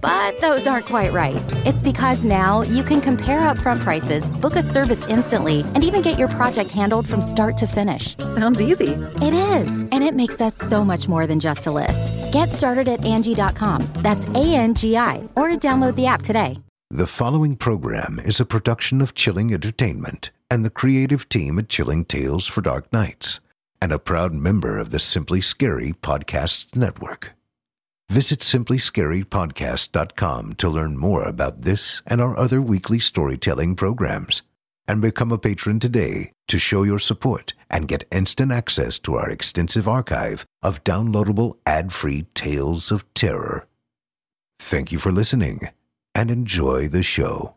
But those aren't quite right. It's because now you can compare upfront prices, book a service instantly, and even get your project handled from start to finish. Sounds easy. It is, and it makes us so much more than just a list. Get started at Angie.com. That's A N G I, or download the app today. The following program is a production of Chilling Entertainment and the creative team at Chilling Tales for Dark Nights, and a proud member of the Simply Scary Podcasts Network. Visit simplyscarypodcast.com to learn more about this and our other weekly storytelling programs, and become a patron today to show your support and get instant access to our extensive archive of downloadable ad-free tales of terror. Thank you for listening and enjoy the show.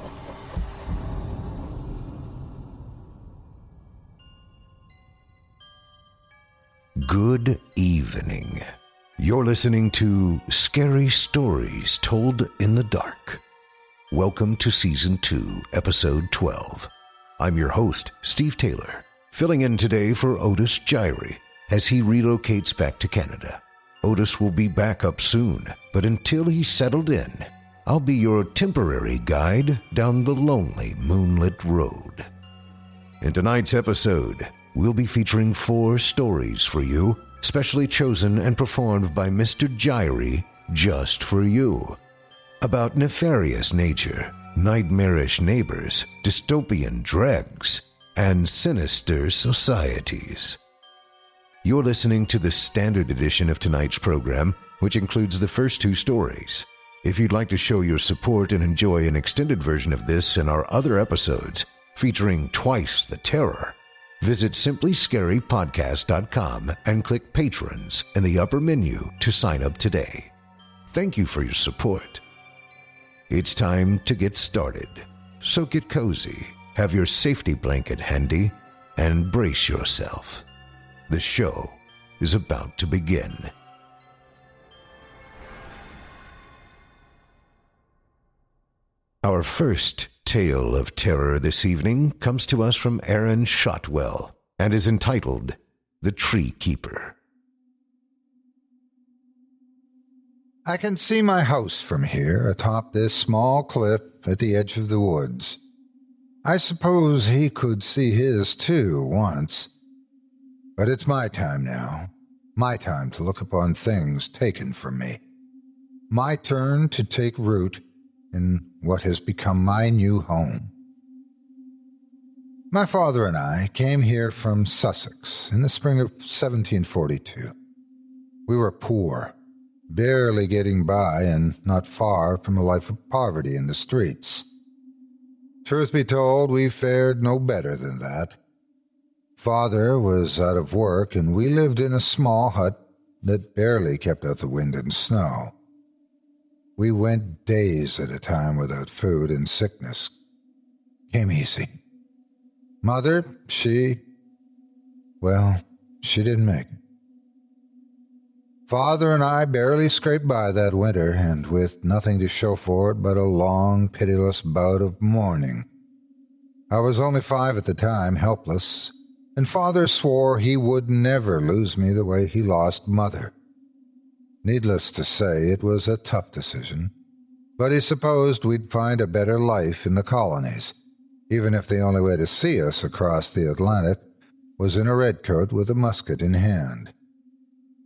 Good evening. You're listening to Scary Stories Told in the Dark. Welcome to Season 2, Episode 12. I'm your host, Steve Taylor, filling in today for Otis Jiry as he relocates back to Canada. Otis will be back up soon, but until he's settled in, I'll be your temporary guide down the lonely moonlit road. In tonight's episode, we'll be featuring four stories for you, specially chosen and performed by Mr. Jiry just for you. About nefarious nature, nightmarish neighbors, dystopian dregs, and sinister societies. You're listening to the standard edition of tonight's program, which includes the first two stories. If you'd like to show your support and enjoy an extended version of this and our other episodes, featuring twice the terror, visit simplyscarypodcast.com and click Patrons in the upper menu to sign up today. Thank you for your support. It's time to get started. So get cozy, have your safety blanket handy, and brace yourself. The show is about to begin. Our first tale of terror this evening comes to us from Aaron Shotwell and is entitled The Tree Keeper. I can see my house from here atop this small cliff at the edge of the woods. I suppose he could see his too once. But it's my time now. My time to look upon things taken from me. My turn to take root in what has become my new home. My father and I came here from Sussex in the spring of 1742. We were poor, barely getting by, and not far from a life of poverty in the streets. Truth be told, we fared no better than that. Father was out of work, and we lived in a small hut that barely kept out the wind and snow. We went days at a time without food, and sickness came easy. Mother, she. Well, she didn't make it. Father and I barely scraped by that winter, and with nothing to show for it but a long, pitiless bout of mourning. I was only five at the time, helpless, and Father swore he would never lose me the way he lost Mother. Needless to say, it was a tough decision, but he supposed we'd find a better life in the colonies, even if the only way to see us across the Atlantic was in a redcoat with a musket in hand.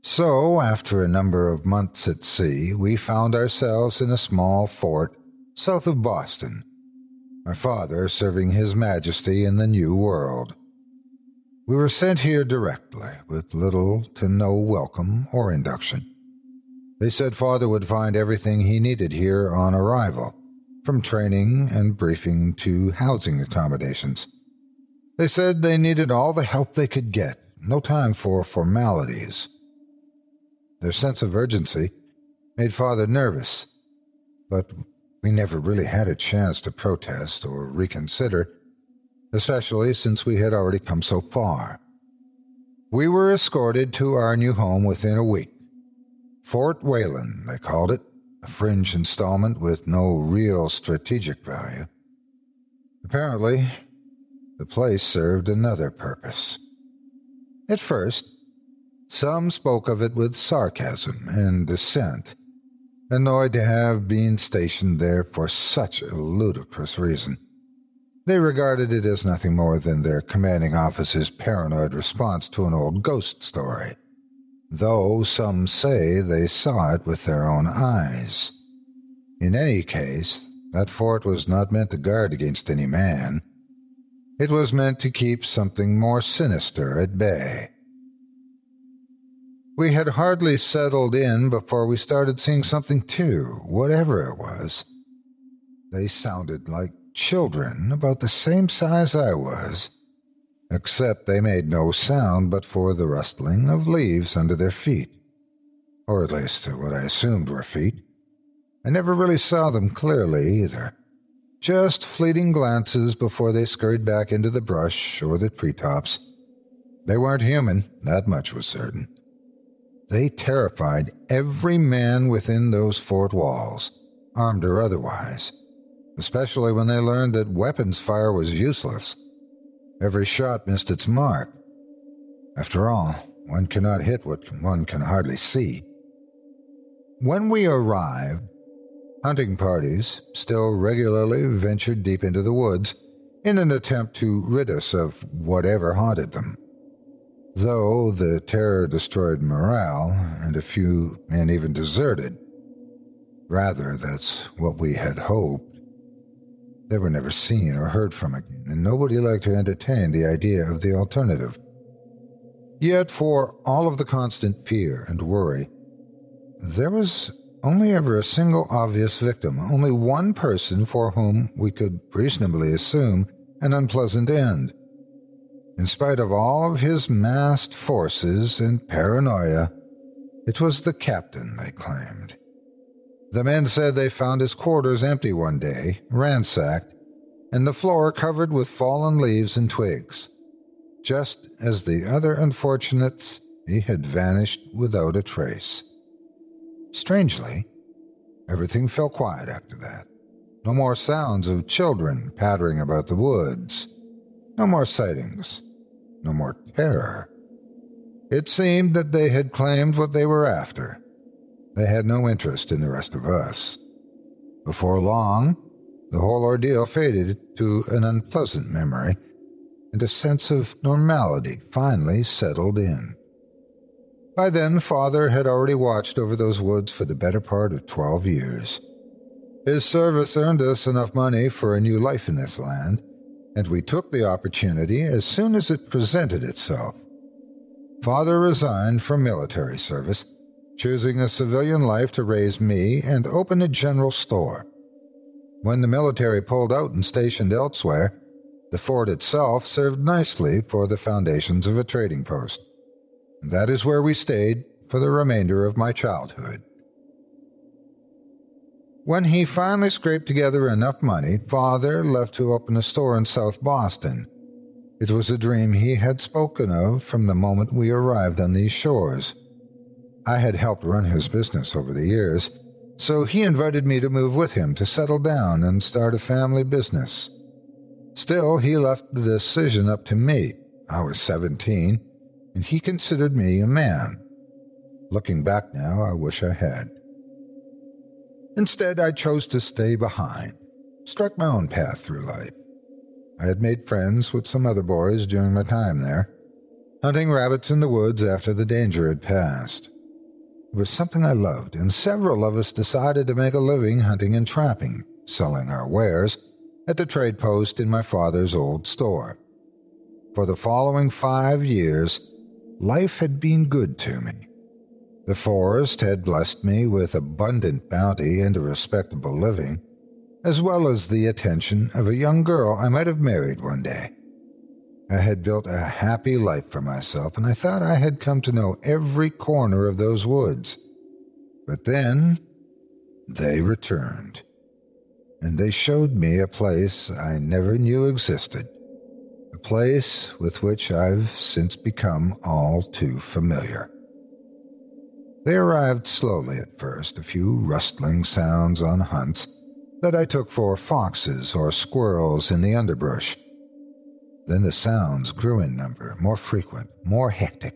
So, after a number of months at sea, we found ourselves in a small fort south of Boston, my father serving His Majesty in the New World. We were sent here directly, with little to no welcome or induction. They said father would find everything he needed here on arrival, from training and briefing to housing accommodations. They said they needed all the help they could get, no time for formalities. Their sense of urgency made Father nervous, but we never really had a chance to protest or reconsider, especially since we had already come so far. We were escorted to our new home within a week. Fort Wayland, they called it, a fringe installment with no real strategic value. Apparently, the place served another purpose. At first, some spoke of it with sarcasm and dissent, annoyed to have been stationed there for such a ludicrous reason. They regarded it as nothing more than their commanding officer's paranoid response to an old ghost story, though some say they saw it with their own eyes. In any case, that fort was not meant to guard against any man. It was meant to keep something more sinister at bay. We had hardly settled in before we started seeing something too, whatever it was. They sounded like children, about the same size I was, except they made no sound but for the rustling of leaves under their feet, or at least what I assumed were feet. I never really saw them clearly either, just fleeting glances before they scurried back into the brush or the treetops. They weren't human, that much was certain. They terrified every man within those fort walls, armed or otherwise, especially when they learned that weapons fire was useless. Every shot missed its mark. After all, one cannot hit what one can hardly see. When we arrived, hunting parties still regularly ventured deep into the woods in an attempt to rid us of whatever haunted them. Though the terror destroyed morale, and a few men even deserted. Rather, that's what we had hoped. They were never seen or heard from again, and nobody liked to entertain the idea of the alternative. Yet, for all of the constant fear and worry, there was only ever a single obvious victim, only one person for whom we could reasonably assume an unpleasant end. In spite of all of his massed forces and paranoia, it was the captain, they claimed. The men said they found his quarters empty one day, ransacked, and the floor covered with fallen leaves and twigs. Just as the other unfortunates, he had vanished without a trace. Strangely, everything fell quiet after that. No more sounds of children pattering about the woods. No more sightings no more terror. It seemed that they had claimed what they were after. They had no interest in the rest of us. Before long, the whole ordeal faded to an unpleasant memory, and a sense of normality finally settled in. By then, Father had already watched over those woods for the better part of twelve years. His service earned us enough money for a new life in this land, and we took the opportunity as soon as it presented itself. Father resigned from military service, choosing a civilian life to raise me and open a general store. When the military pulled out and stationed elsewhere, The fort itself served nicely for the foundations of a trading post. That is where we stayed for the remainder of my childhood. When he finally scraped together enough money, Father left to open a store in South Boston. It was a dream he had spoken of from the moment we arrived on these shores. I had helped run his business over the years, so he invited me to move with him to settle down and start a family business. Still, he left the decision up to me. I was 17, and he considered me a man. Looking back now, I wish I had. Instead, I chose to stay behind, struck my own path through life. I had made friends with some other boys during my time there, hunting rabbits in the woods after the danger had passed. Was something I loved, and several of us decided to make a living hunting and trapping, selling our wares at the trade post in my father's old store. For the following five years, life had been good to me. The forest had blessed me with abundant bounty and a respectable living, as well as the attention of a young girl I might have married one day. I had built a happy life for myself, and I thought I had come to know every corner of those woods. But then they returned, and they showed me a place I never knew existed, a place with which I've since become all too familiar. They arrived slowly at first, a few rustling sounds on hunts that I took for foxes or squirrels in the underbrush. Then the sounds grew in number, more frequent, more hectic,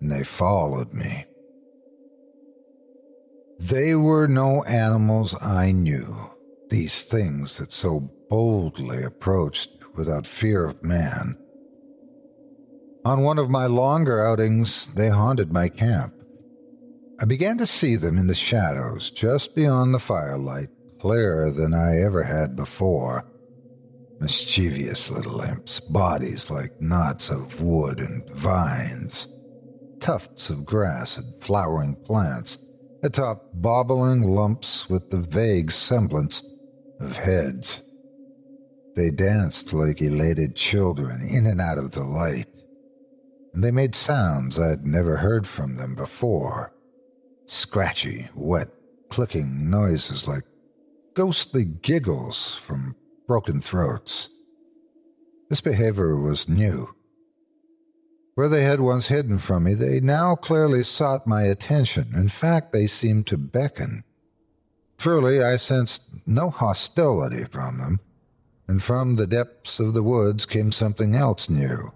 and they followed me. They were no animals I knew, these things that so boldly approached without fear of man. On one of my longer outings, they haunted my camp. I began to see them in the shadows just beyond the firelight, clearer than I ever had before. Mischievous little imps, bodies like knots of wood and vines, tufts of grass and flowering plants, atop bobbling lumps with the vague semblance of heads. They danced like elated children in and out of the light, and they made sounds I'd never heard from them before scratchy, wet, clicking noises like ghostly giggles from broken throats. This behavior was new. Where they had once hidden from me, they now clearly sought my attention. In fact, they seemed to beckon. Truly, I sensed no hostility from them, and from the depths of the woods came something else new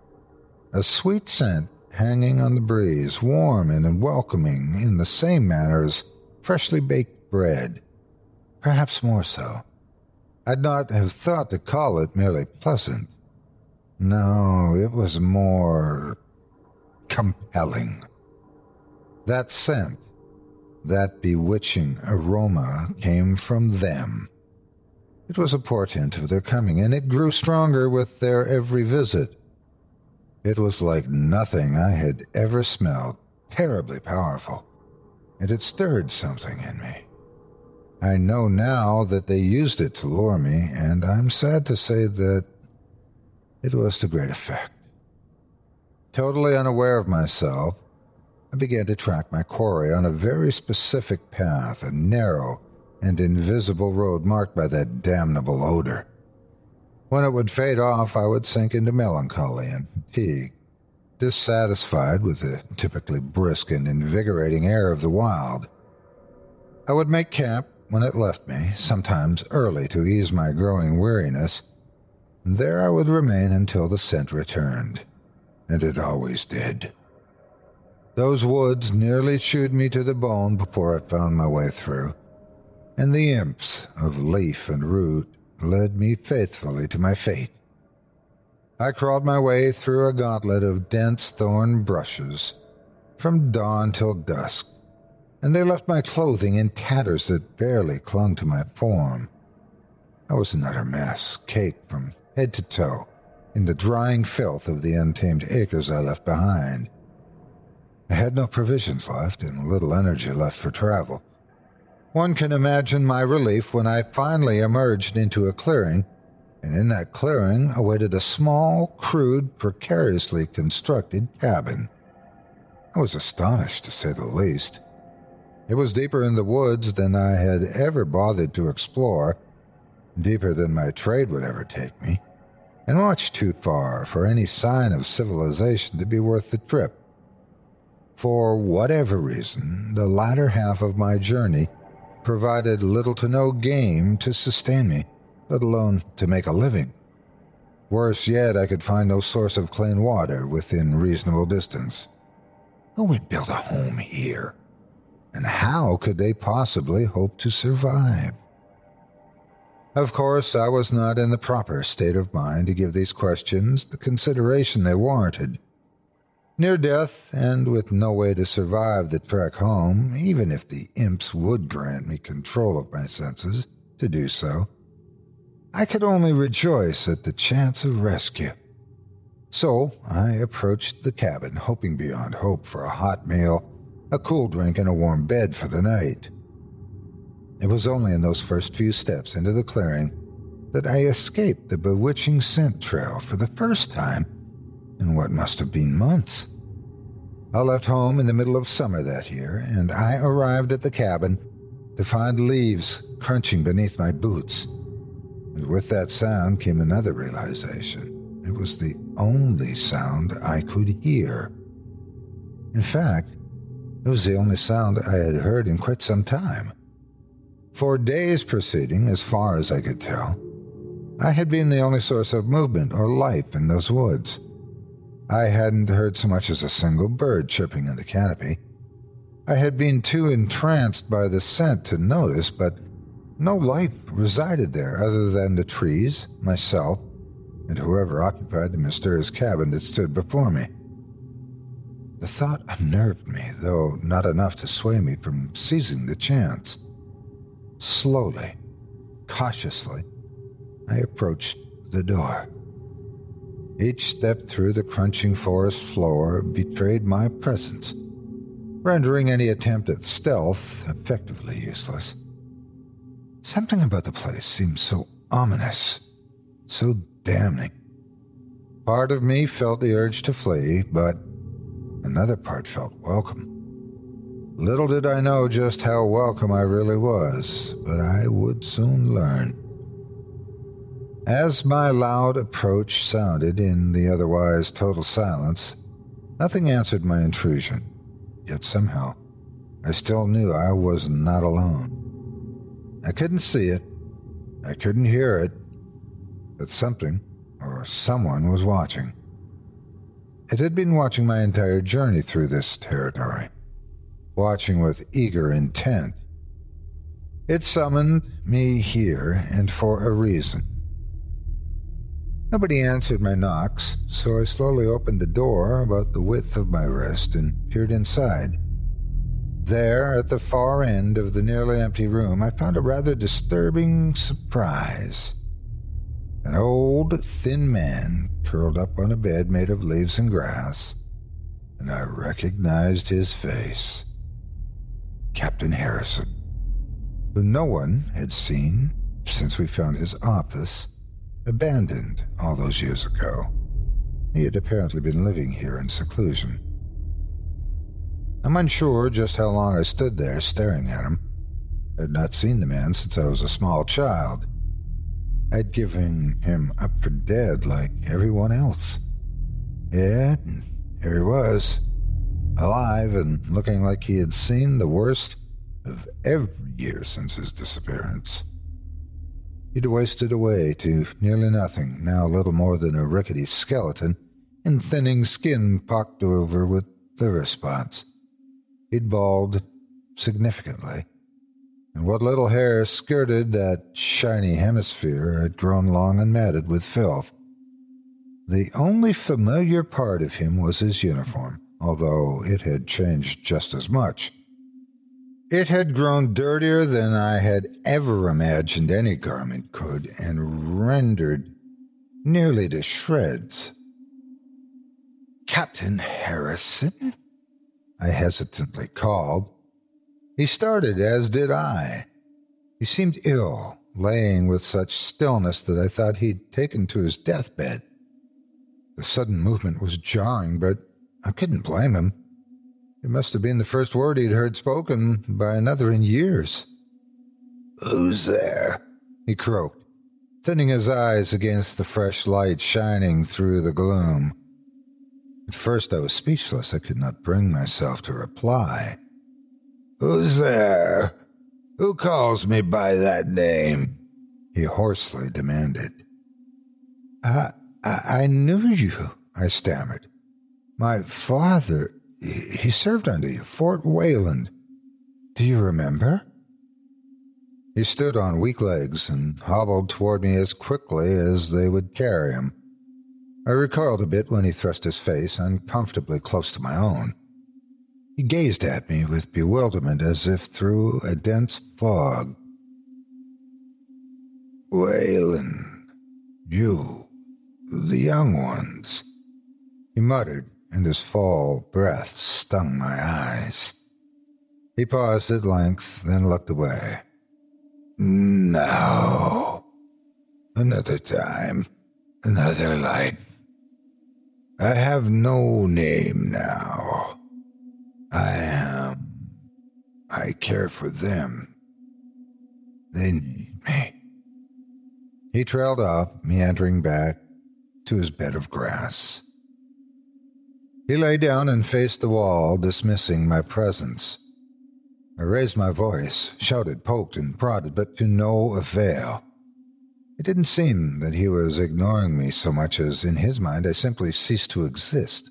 a sweet scent hanging on the breeze, warm and welcoming in the same manner as freshly baked bread, perhaps more so. I'd not have thought to call it merely pleasant. No, it was more compelling. That scent, that bewitching aroma came from them. It was a portent of their coming, and it grew stronger with their every visit. It was like nothing I had ever smelled, terribly powerful, and it stirred something in me. I know now that they used it to lure me, and I'm sad to say that it was to great effect. Totally unaware of myself, I began to track my quarry on a very specific path, a narrow and invisible road marked by that damnable odor. When it would fade off, I would sink into melancholy and fatigue, dissatisfied with the typically brisk and invigorating air of the wild. I would make camp when it left me, sometimes early to ease my growing weariness. There I would remain until the scent returned, and it always did. Those woods nearly chewed me to the bone before I found my way through, and the imps of leaf and root led me faithfully to my fate. I crawled my way through a gauntlet of dense thorn brushes from dawn till dusk, and they left my clothing in tatters that barely clung to my form. I was an utter mess, caked from head to toe in the drying filth of the untamed acres I left behind. I had no provisions left and little energy left for travel. One can imagine my relief when I finally emerged into a clearing and in that clearing awaited a small, crude, precariously constructed cabin. I was astonished, to say the least. It was deeper in the woods than I had ever bothered to explore, deeper than my trade would ever take me, and much too far for any sign of civilization to be worth the trip. For whatever reason, the latter half of my journey provided little to no game to sustain me, let alone to make a living. Worse yet, I could find no source of clean water within reasonable distance. Oh, Who would build a home here? And how could they possibly hope to survive? Of course, I was not in the proper state of mind to give these questions the consideration they warranted. Near death, and with no way to survive the trek home, even if the imps would grant me control of my senses to do so, I could only rejoice at the chance of rescue. So I approached the cabin, hoping beyond hope for a hot meal, a cool drink, and a warm bed for the night. It was only in those first few steps into the clearing that I escaped the bewitching scent trail for the first time in what must have been months. I left home in the middle of summer that year, and I arrived at the cabin to find leaves crunching beneath my boots. And with that sound came another realization. It was the only sound I could hear. In fact, it was the only sound I had heard in quite some time. For days preceding, as far as I could tell, I had been the only source of movement or life in those woods. I hadn't heard so much as a single bird chirping in the canopy. I had been too entranced by the scent to notice, but no life resided there other than the trees, myself, and whoever occupied the mysterious cabin that stood before me. The thought unnerved me, though not enough to sway me from seizing the chance. Slowly, cautiously, I approached the door. Each step through the crunching forest floor betrayed my presence, rendering any attempt at stealth effectively useless. Something about the place seemed so ominous, so damning. Part of me felt the urge to flee, but another part felt welcome. Little did I know just how welcome I really was, but I would soon learn. As my loud approach sounded in the otherwise total silence, nothing answered my intrusion. Yet somehow, I still knew I was not alone. I couldn't see it, I couldn't hear it, but something or someone was watching. It had been watching my entire journey through this territory, watching with eager intent. It summoned me here, and for a reason. Nobody answered my knocks, so I slowly opened the door about the width of my wrist and peered inside. There, at the far end of the nearly empty room, I found a rather disturbing surprise. An old, thin man curled up on a bed made of leaves and grass, and I recognized his face. Captain Harrison, who no one had seen since we found his office abandoned all those years ago. He had apparently been living here in seclusion. I'm unsure just how long I stood there staring at him. I had not seen the man since I was a small child. I'd given him up for dead like everyone else. Yet, here he was, alive and looking like he had seen the worst of every year since his disappearance. He'd wasted away to nearly nothing, now little more than a rickety skeleton, in thinning skin pocked over with liver spots. He'd bald significantly and what little hair skirted that shiny hemisphere had grown long and matted with filth. The only familiar part of him was his uniform, although it had changed just as much. It had grown dirtier than I had ever imagined any garment could, and rendered nearly to shreds. Captain Harrison? I hesitantly called, he started, as did I. He seemed ill, laying with such stillness that I thought he'd taken to his deathbed. The sudden movement was jarring, but I couldn't blame him. It must have been the first word he'd heard spoken by another in years. Who's there? he croaked, thinning his eyes against the fresh light shining through the gloom. At first I was speechless. I could not bring myself to reply. Who's there? Who calls me by that name? He hoarsely demanded. I, I, I knew you, I stammered. My father, he served under you, Fort Wayland. Do you remember? He stood on weak legs and hobbled toward me as quickly as they would carry him. I recoiled a bit when he thrust his face uncomfortably close to my own. He gazed at me with bewilderment as if through a dense fog. Wayland, you, the young ones, he muttered, and his fall breath stung my eyes. He paused at length, then looked away. No. Another time, another life. I have no name now. I am. I care for them. They need me. He trailed off, meandering back to his bed of grass. He lay down and faced the wall, dismissing my presence. I raised my voice, shouted, poked, and prodded, but to no avail. It didn't seem that he was ignoring me so much as in his mind I simply ceased to exist.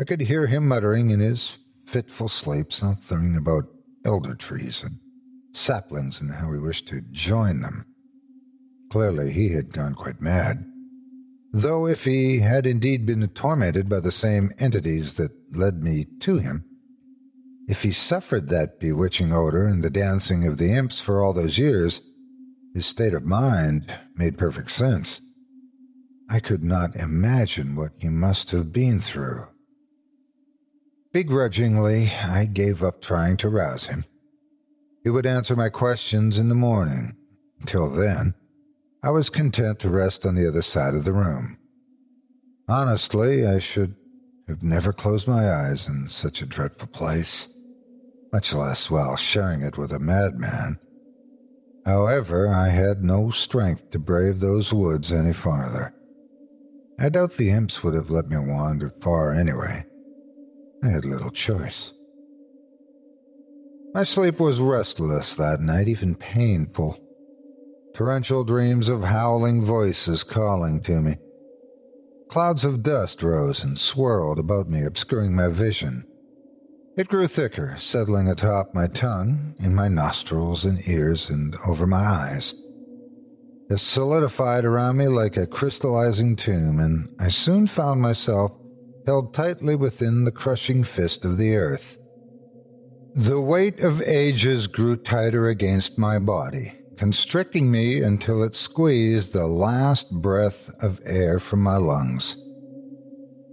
I could hear him muttering in his fitful sleep something about elder trees and saplings and how he wished to join them. Clearly, he had gone quite mad. Though if he had indeed been tormented by the same entities that led me to him, if he suffered that bewitching odor and the dancing of the imps for all those years, his state of mind made perfect sense. I could not imagine what he must have been through. Begrudgingly, I gave up trying to rouse him. He would answer my questions in the morning. Till then, I was content to rest on the other side of the room. Honestly, I should have never closed my eyes in such a dreadful place much less while sharing it with a madman. However, I had no strength to brave those woods any farther. I doubt the imps would have let me wander far anyway. I had little choice. My sleep was restless that night, even painful. Torrential dreams of howling voices calling to me. Clouds of dust rose and swirled about me, obscuring my vision. It grew thicker, settling atop my tongue, in my nostrils and ears, and over my eyes. It solidified around me like a crystallizing tomb, and I soon found myself held tightly within the crushing fist of the earth. The weight of ages grew tighter against my body, constricting me until it squeezed the last breath of air from my lungs.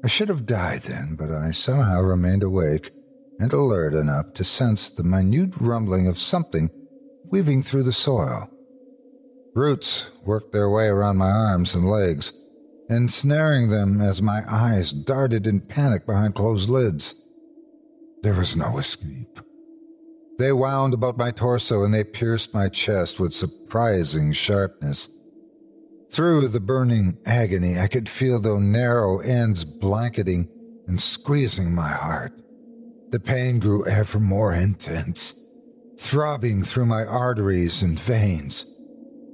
I should have died then, but I somehow remained awake and alert enough to sense the minute rumbling of something weaving through the soil. Roots worked their way around my arms and legs, ensnaring them as my eyes darted in panic behind closed lids. There was no escape. They wound about my torso and they pierced my chest with surprising sharpness. Through the burning agony, I could feel the narrow ends blanketing and squeezing my heart. The pain grew ever more intense, throbbing through my arteries and veins.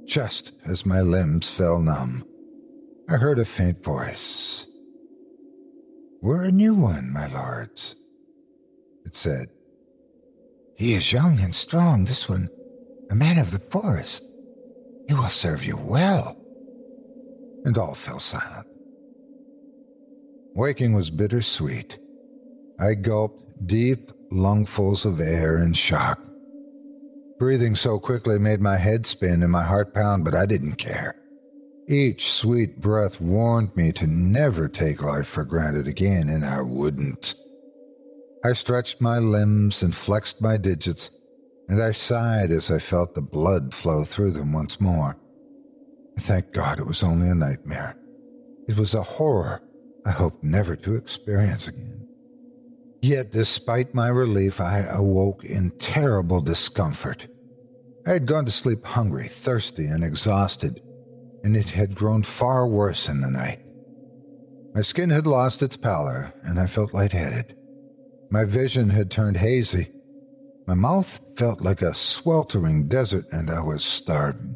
Just as my limbs fell numb, I heard a faint voice. We're a new one, my lords, it said. He is young and strong, this one, a man of the forest. He will serve you well. And all fell silent. Waking was bittersweet. I gulped deep lungfuls of air in shock. Breathing so quickly made my head spin and my heart pound, but I didn't care. Each sweet breath warned me to never take life for granted again, and I wouldn't. I stretched my limbs and flexed my digits, and I sighed as I felt the blood flow through them once more. Thank God it was only a nightmare. It was a horror I hoped never to experience again. Yet, despite my relief, I awoke in terrible discomfort. I had gone to sleep hungry, thirsty, and exhausted, and it had grown far worse in the night. My skin had lost its pallor, and I felt lightheaded. My vision had turned hazy. My mouth felt like a sweltering desert, and I was starving.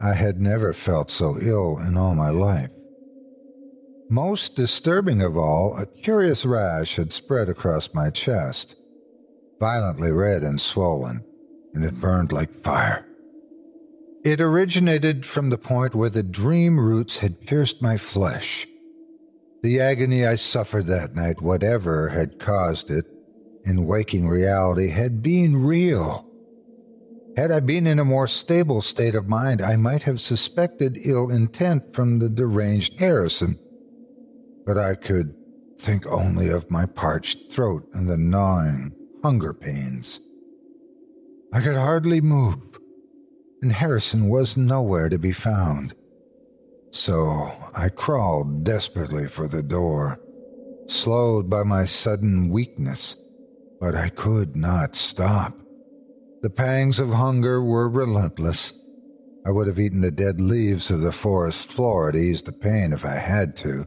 I had never felt so ill in all my life. Most disturbing of all, a curious rash had spread across my chest, violently red and swollen, and it burned like fire. It originated from the point where the dream roots had pierced my flesh. The agony I suffered that night, whatever had caused it, in waking reality, had been real. Had I been in a more stable state of mind, I might have suspected ill intent from the deranged Harrison but I could think only of my parched throat and the gnawing hunger pains. I could hardly move, and Harrison was nowhere to be found. So I crawled desperately for the door, slowed by my sudden weakness, but I could not stop. The pangs of hunger were relentless. I would have eaten the dead leaves of the forest floor to ease the pain if I had to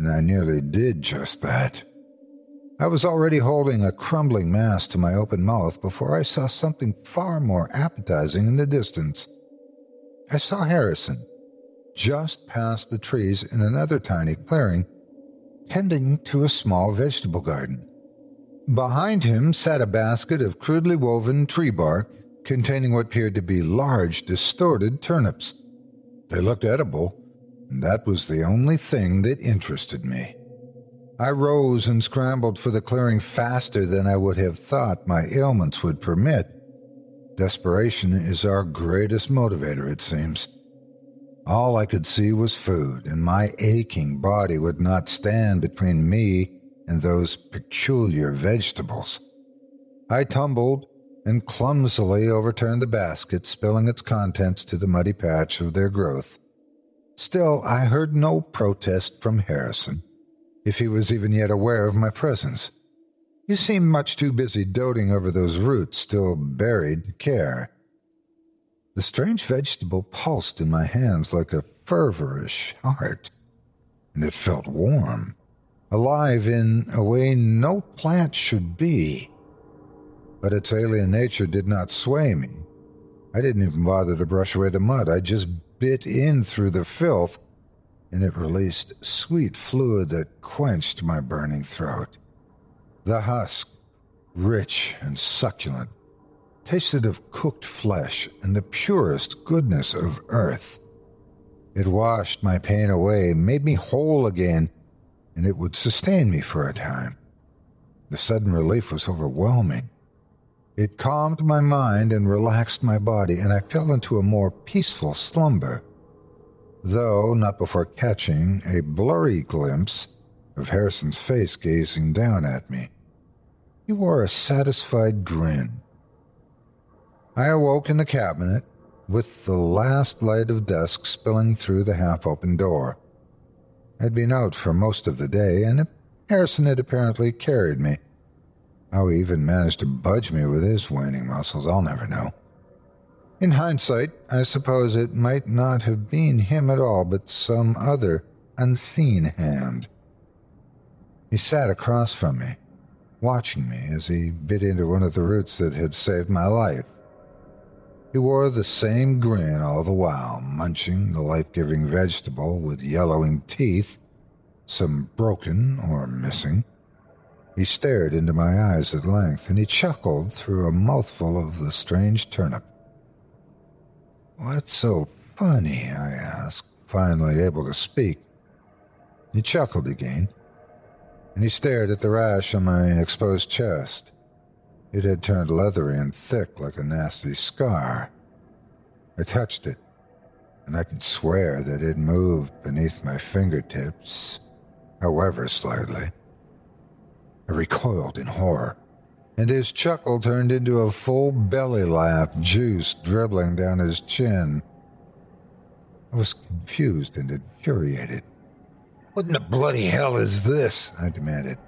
and I nearly did just that. I was already holding a crumbling mass to my open mouth before I saw something far more appetizing in the distance. I saw Harrison, just past the trees in another tiny clearing, tending to a small vegetable garden. Behind him sat a basket of crudely woven tree bark containing what appeared to be large, distorted turnips. They looked edible, and that was the only thing that interested me. I rose and scrambled for the clearing faster than I would have thought my ailments would permit. Desperation is our greatest motivator, it seems. All I could see was food, and my aching body would not stand between me and those peculiar vegetables. I tumbled and clumsily overturned the basket, spilling its contents to the muddy patch of their growth. Still, I heard no protest from Harrison, if he was even yet aware of my presence. He seemed much too busy doting over those roots still buried to care. The strange vegetable pulsed in my hands like a fervorish heart, and it felt warm, alive in a way no plant should be. But its alien nature did not sway me. I didn't even bother to brush away the mud. I just bit in through the filth, and it released sweet fluid that quenched my burning throat. The husk, rich and succulent, tasted of cooked flesh and the purest goodness of earth. It washed my pain away, made me whole again, and it would sustain me for a time. The sudden relief was overwhelming. It calmed my mind and relaxed my body, and I fell into a more peaceful slumber, though not before catching a blurry glimpse of Harrison's face gazing down at me. He wore a satisfied grin. I awoke in the cabinet with the last light of dusk spilling through the half open door. I'd been out for most of the day, and Harrison had apparently carried me. How he even managed to budge me with his waning muscles, I'll never know. In hindsight, I suppose it might not have been him at all, but some other unseen hand. He sat across from me, watching me as he bit into one of the roots that had saved my life. He wore the same grin all the while, munching the life giving vegetable with yellowing teeth, some broken or missing. He stared into my eyes at length, and he chuckled through a mouthful of the strange turnip. What's so funny? I asked, finally able to speak. He chuckled again, and he stared at the rash on my exposed chest. It had turned leathery and thick like a nasty scar. I touched it, and I could swear that it moved beneath my fingertips, however slightly. I recoiled in horror. And his chuckle turned into a full belly laugh, juice dribbling down his chin. I was confused and infuriated. What in the bloody hell is this? I demanded.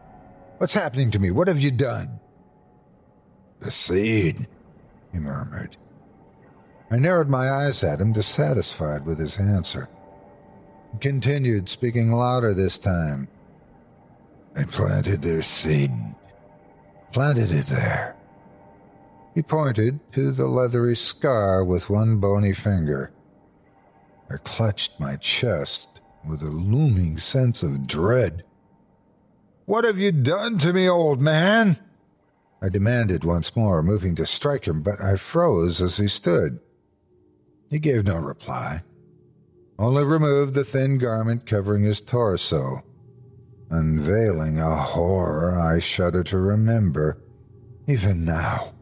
What's happening to me? What have you done? The seed, he murmured. I narrowed my eyes at him, dissatisfied with his answer. He continued, speaking louder this time. I planted their seed. Planted it there. He pointed to the leathery scar with one bony finger. I clutched my chest with a looming sense of dread. What have you done to me, old man? I demanded once more, moving to strike him, but I froze as he stood. He gave no reply, only removed the thin garment covering his torso, unveiling a horror I shudder to remember, even now,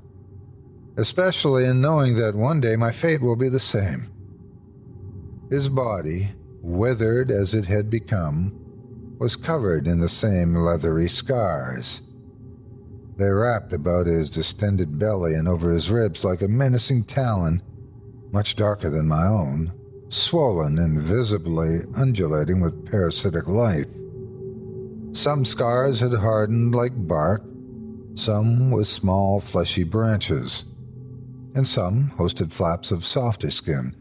especially in knowing that one day my fate will be the same. His body, withered as it had become, was covered in the same leathery scars. They wrapped about his distended belly and over his ribs like a menacing talon much darker than my own, swollen and visibly undulating with parasitic life. Some scars had hardened like bark, some with small fleshy branches, and some hosted flaps of softer skin,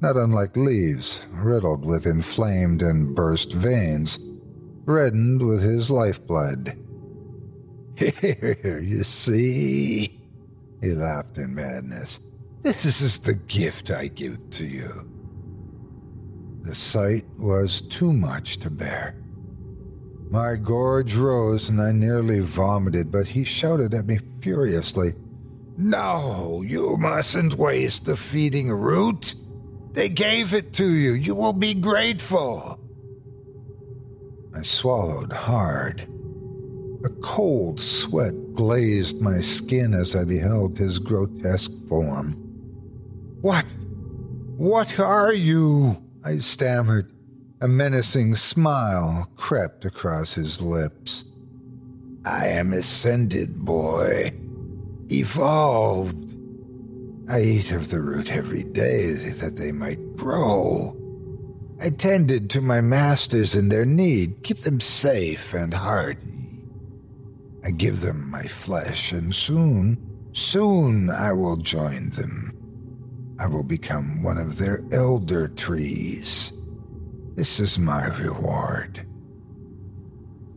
not unlike leaves, riddled with inflamed and burst veins, reddened with his lifeblood. Here, you see? He laughed in madness. This is the gift I give to you. The sight was too much to bear. My gorge rose and I nearly vomited, but he shouted at me furiously, No, you mustn't waste the feeding root. They gave it to you. You will be grateful. I swallowed hard. A cold sweat glazed my skin as I beheld his grotesque form. What? What are you? I stammered. A menacing smile crept across his lips. I am ascended, boy. Evolved. I eat of the root every day that they might grow. I tended to my masters in their need, keep them safe and hardy. I give them my flesh, and soon, soon I will join them. I will become one of their elder trees. This is my reward.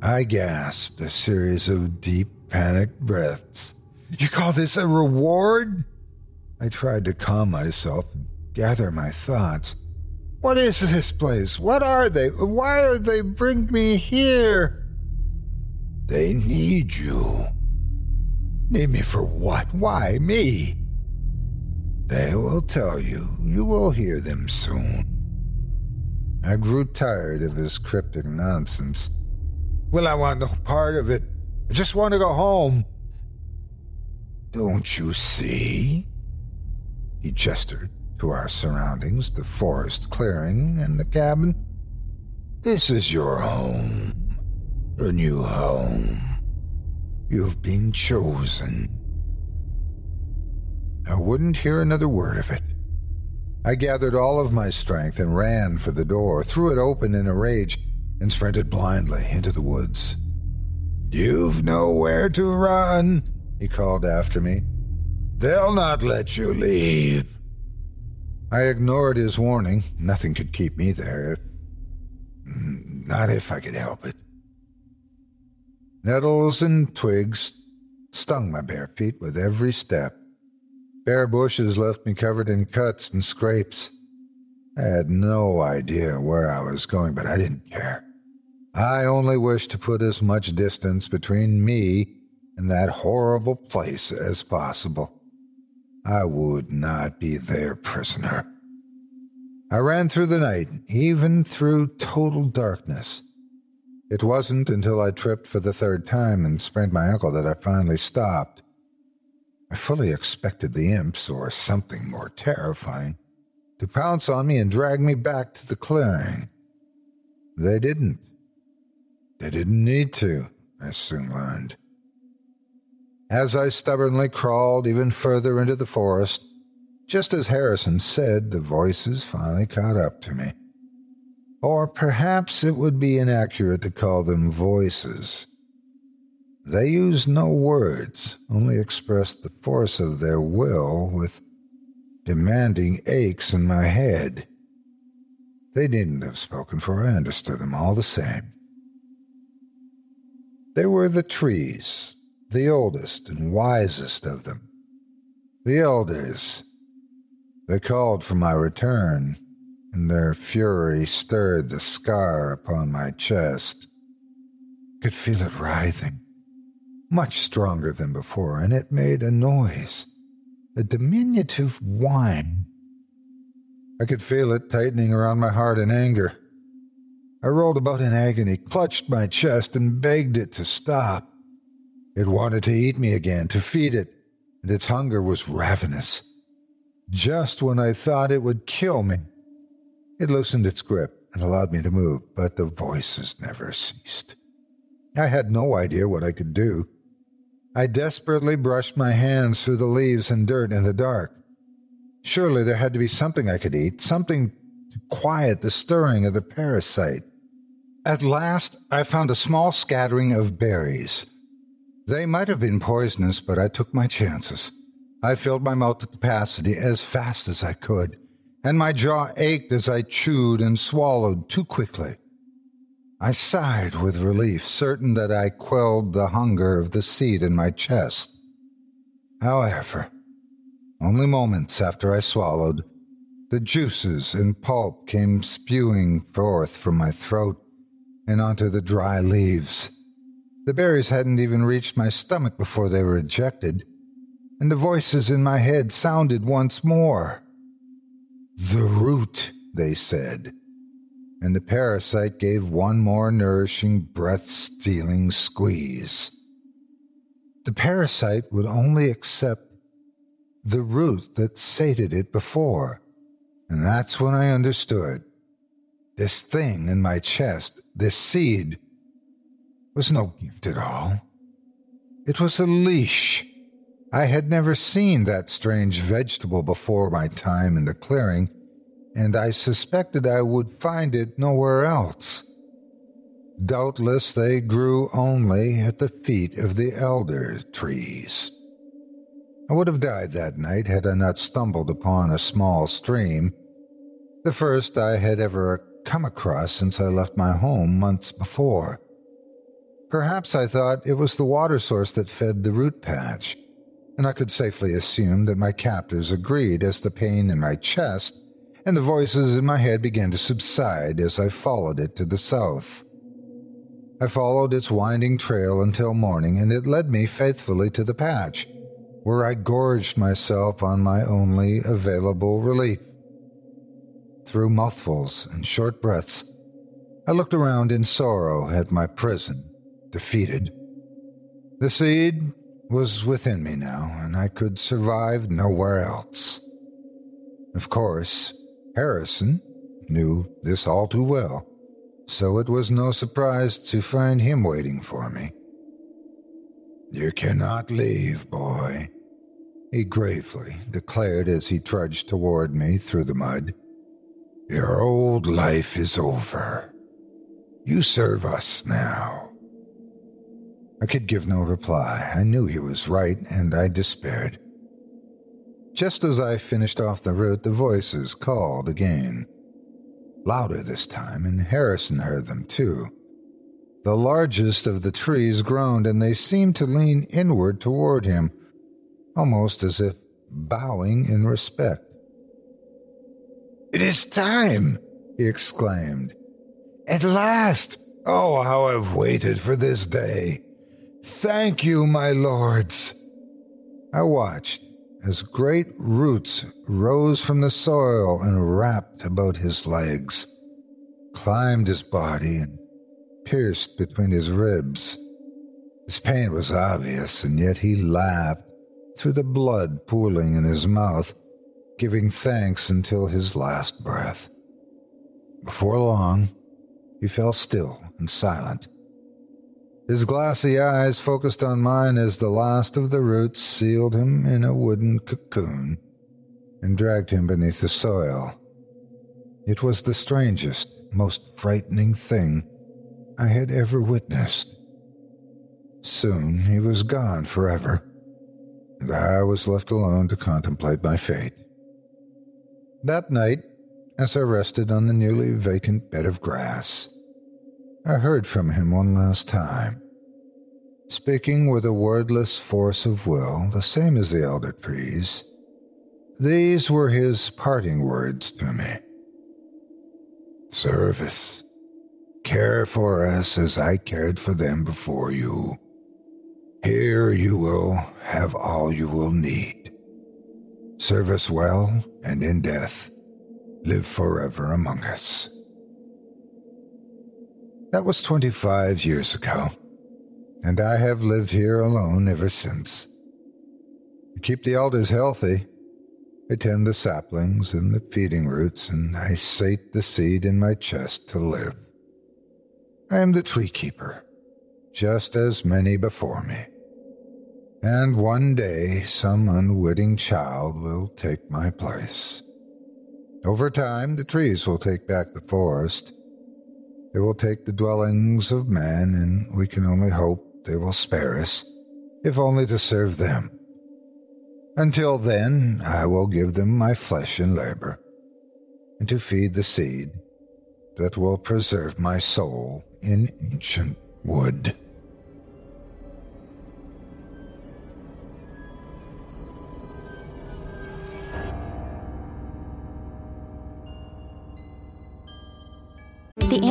I gasped a series of deep, panicked breaths. You call this a reward? I tried to calm myself and gather my thoughts. What is this place? What are they? Why are they bring me here? They need you. Need me for what? Why me? They will tell you. You will hear them soon. I grew tired of his cryptic nonsense. Well, I want no part of it. I just want to go home. Don't you see? He gestured to our surroundings, the forest clearing and the cabin. This is your home, a new home. You've been chosen. I wouldn't hear another word of it. I gathered all of my strength and ran for the door, threw it open in a rage, and sprinted blindly into the woods. You've nowhere to run, he called after me. They'll not let you leave. I ignored his warning. Nothing could keep me there. Not if I could help it. Nettles and twigs stung my bare feet with every step. Bare bushes left me covered in cuts and scrapes. I had no idea where I was going, but I didn't care. I only wished to put as much distance between me and that horrible place as possible. I would not be their prisoner. I ran through the night, even through total darkness. It wasn't until I tripped for the third time and sprained my ankle that I finally stopped. I fully expected the imps, or something more terrifying, to pounce on me and drag me back to the clearing. They didn't. They didn't need to, I soon learned. As I stubbornly crawled even further into the forest, just as Harrison said, the voices finally caught up to me. Or perhaps it would be inaccurate to call them voices. They used no words, only expressed the force of their will with demanding aches in my head. They needn't have spoken, for I understood them all the same. They were the trees, the oldest and wisest of them. The elders. They called for my return, and their fury stirred the scar upon my chest. I could feel it writhing, much stronger than before, and it made a noise, a diminutive whine. I could feel it tightening around my heart in anger. I rolled about in agony, clutched my chest, and begged it to stop. It wanted to eat me again, to feed it, and its hunger was ravenous. Just when I thought it would kill me, it loosened its grip and allowed me to move, but the voices never ceased. I had no idea what I could do. I desperately brushed my hands through the leaves and dirt in the dark. Surely there had to be something I could eat, something to quiet the stirring of the parasite. At last, I found a small scattering of berries. They might have been poisonous, but I took my chances. I filled my mouth to capacity as fast as I could, and my jaw ached as I chewed and swallowed too quickly. I sighed with relief, certain that I quelled the hunger of the seed in my chest. However, only moments after I swallowed, the juices and pulp came spewing forth from my throat and onto the dry leaves. The berries hadn't even reached my stomach before they were ejected, and the voices in my head sounded once more. The root, they said, and the parasite gave one more nourishing, breath stealing squeeze. The parasite would only accept the root that sated it before. And that's when I understood. This thing in my chest, this seed, was no gift at all. It was a leash. I had never seen that strange vegetable before my time in the clearing, and I suspected I would find it nowhere else. Doubtless they grew only at the feet of the elder trees. I would have died that night had I not stumbled upon a small stream, the first I had ever come across since I left my home months before. Perhaps I thought it was the water source that fed the root patch, and I could safely assume that my captors agreed as the pain in my chest and the voices in my head began to subside as I followed it to the south. I followed its winding trail until morning, and it led me faithfully to the patch where I gorged myself on my only available relief. Through mouthfuls and short breaths, I looked around in sorrow at my prison, defeated. The seed was within me now, and I could survive nowhere else. Of course, Harrison knew this all too well, so it was no surprise to find him waiting for me. You cannot leave, boy, he gravely declared as he trudged toward me through the mud. Your old life is over. You serve us now. I could give no reply. I knew he was right, and I despaired. Just as I finished off the root, the voices called again. Louder this time, and Harrison heard them too. The largest of the trees groaned, and they seemed to lean inward toward him, almost as if bowing in respect. It is time, he exclaimed. At last! Oh, how I've waited for this day! Thank you, my lords! I watched as great roots rose from the soil and wrapped about his legs, climbed his body, and pierced between his ribs. His pain was obvious, and yet he laughed through the blood pooling in his mouth, giving thanks until his last breath. Before long, he fell still and silent. His glassy eyes focused on mine as the last of the roots sealed him in a wooden cocoon and dragged him beneath the soil. It was the strangest, most frightening thing I had ever witnessed. Soon he was gone forever, and I was left alone to contemplate my fate. That night, as I rested on the newly vacant bed of grass, I heard from him one last time. Speaking with a wordless force of will, the same as the elder trees, these were his parting words to me. Service. Care for us as I cared for them before you. Here you will have all you will need. Serve us well, and in death, live forever among us. That was 25 years ago, and I have lived here alone ever since. To keep the elders healthy, I tend the saplings and the feeding roots, and I sate the seed in my chest to live. I am the tree keeper, just as many before me. And one day some unwitting child will take my place. Over time, the trees will take back the forest they will take the dwellings of men, and we can only hope they will spare us, if only to serve them. Until then, I will give them my flesh and labor, and to feed the seed that will preserve my soul in ancient wood.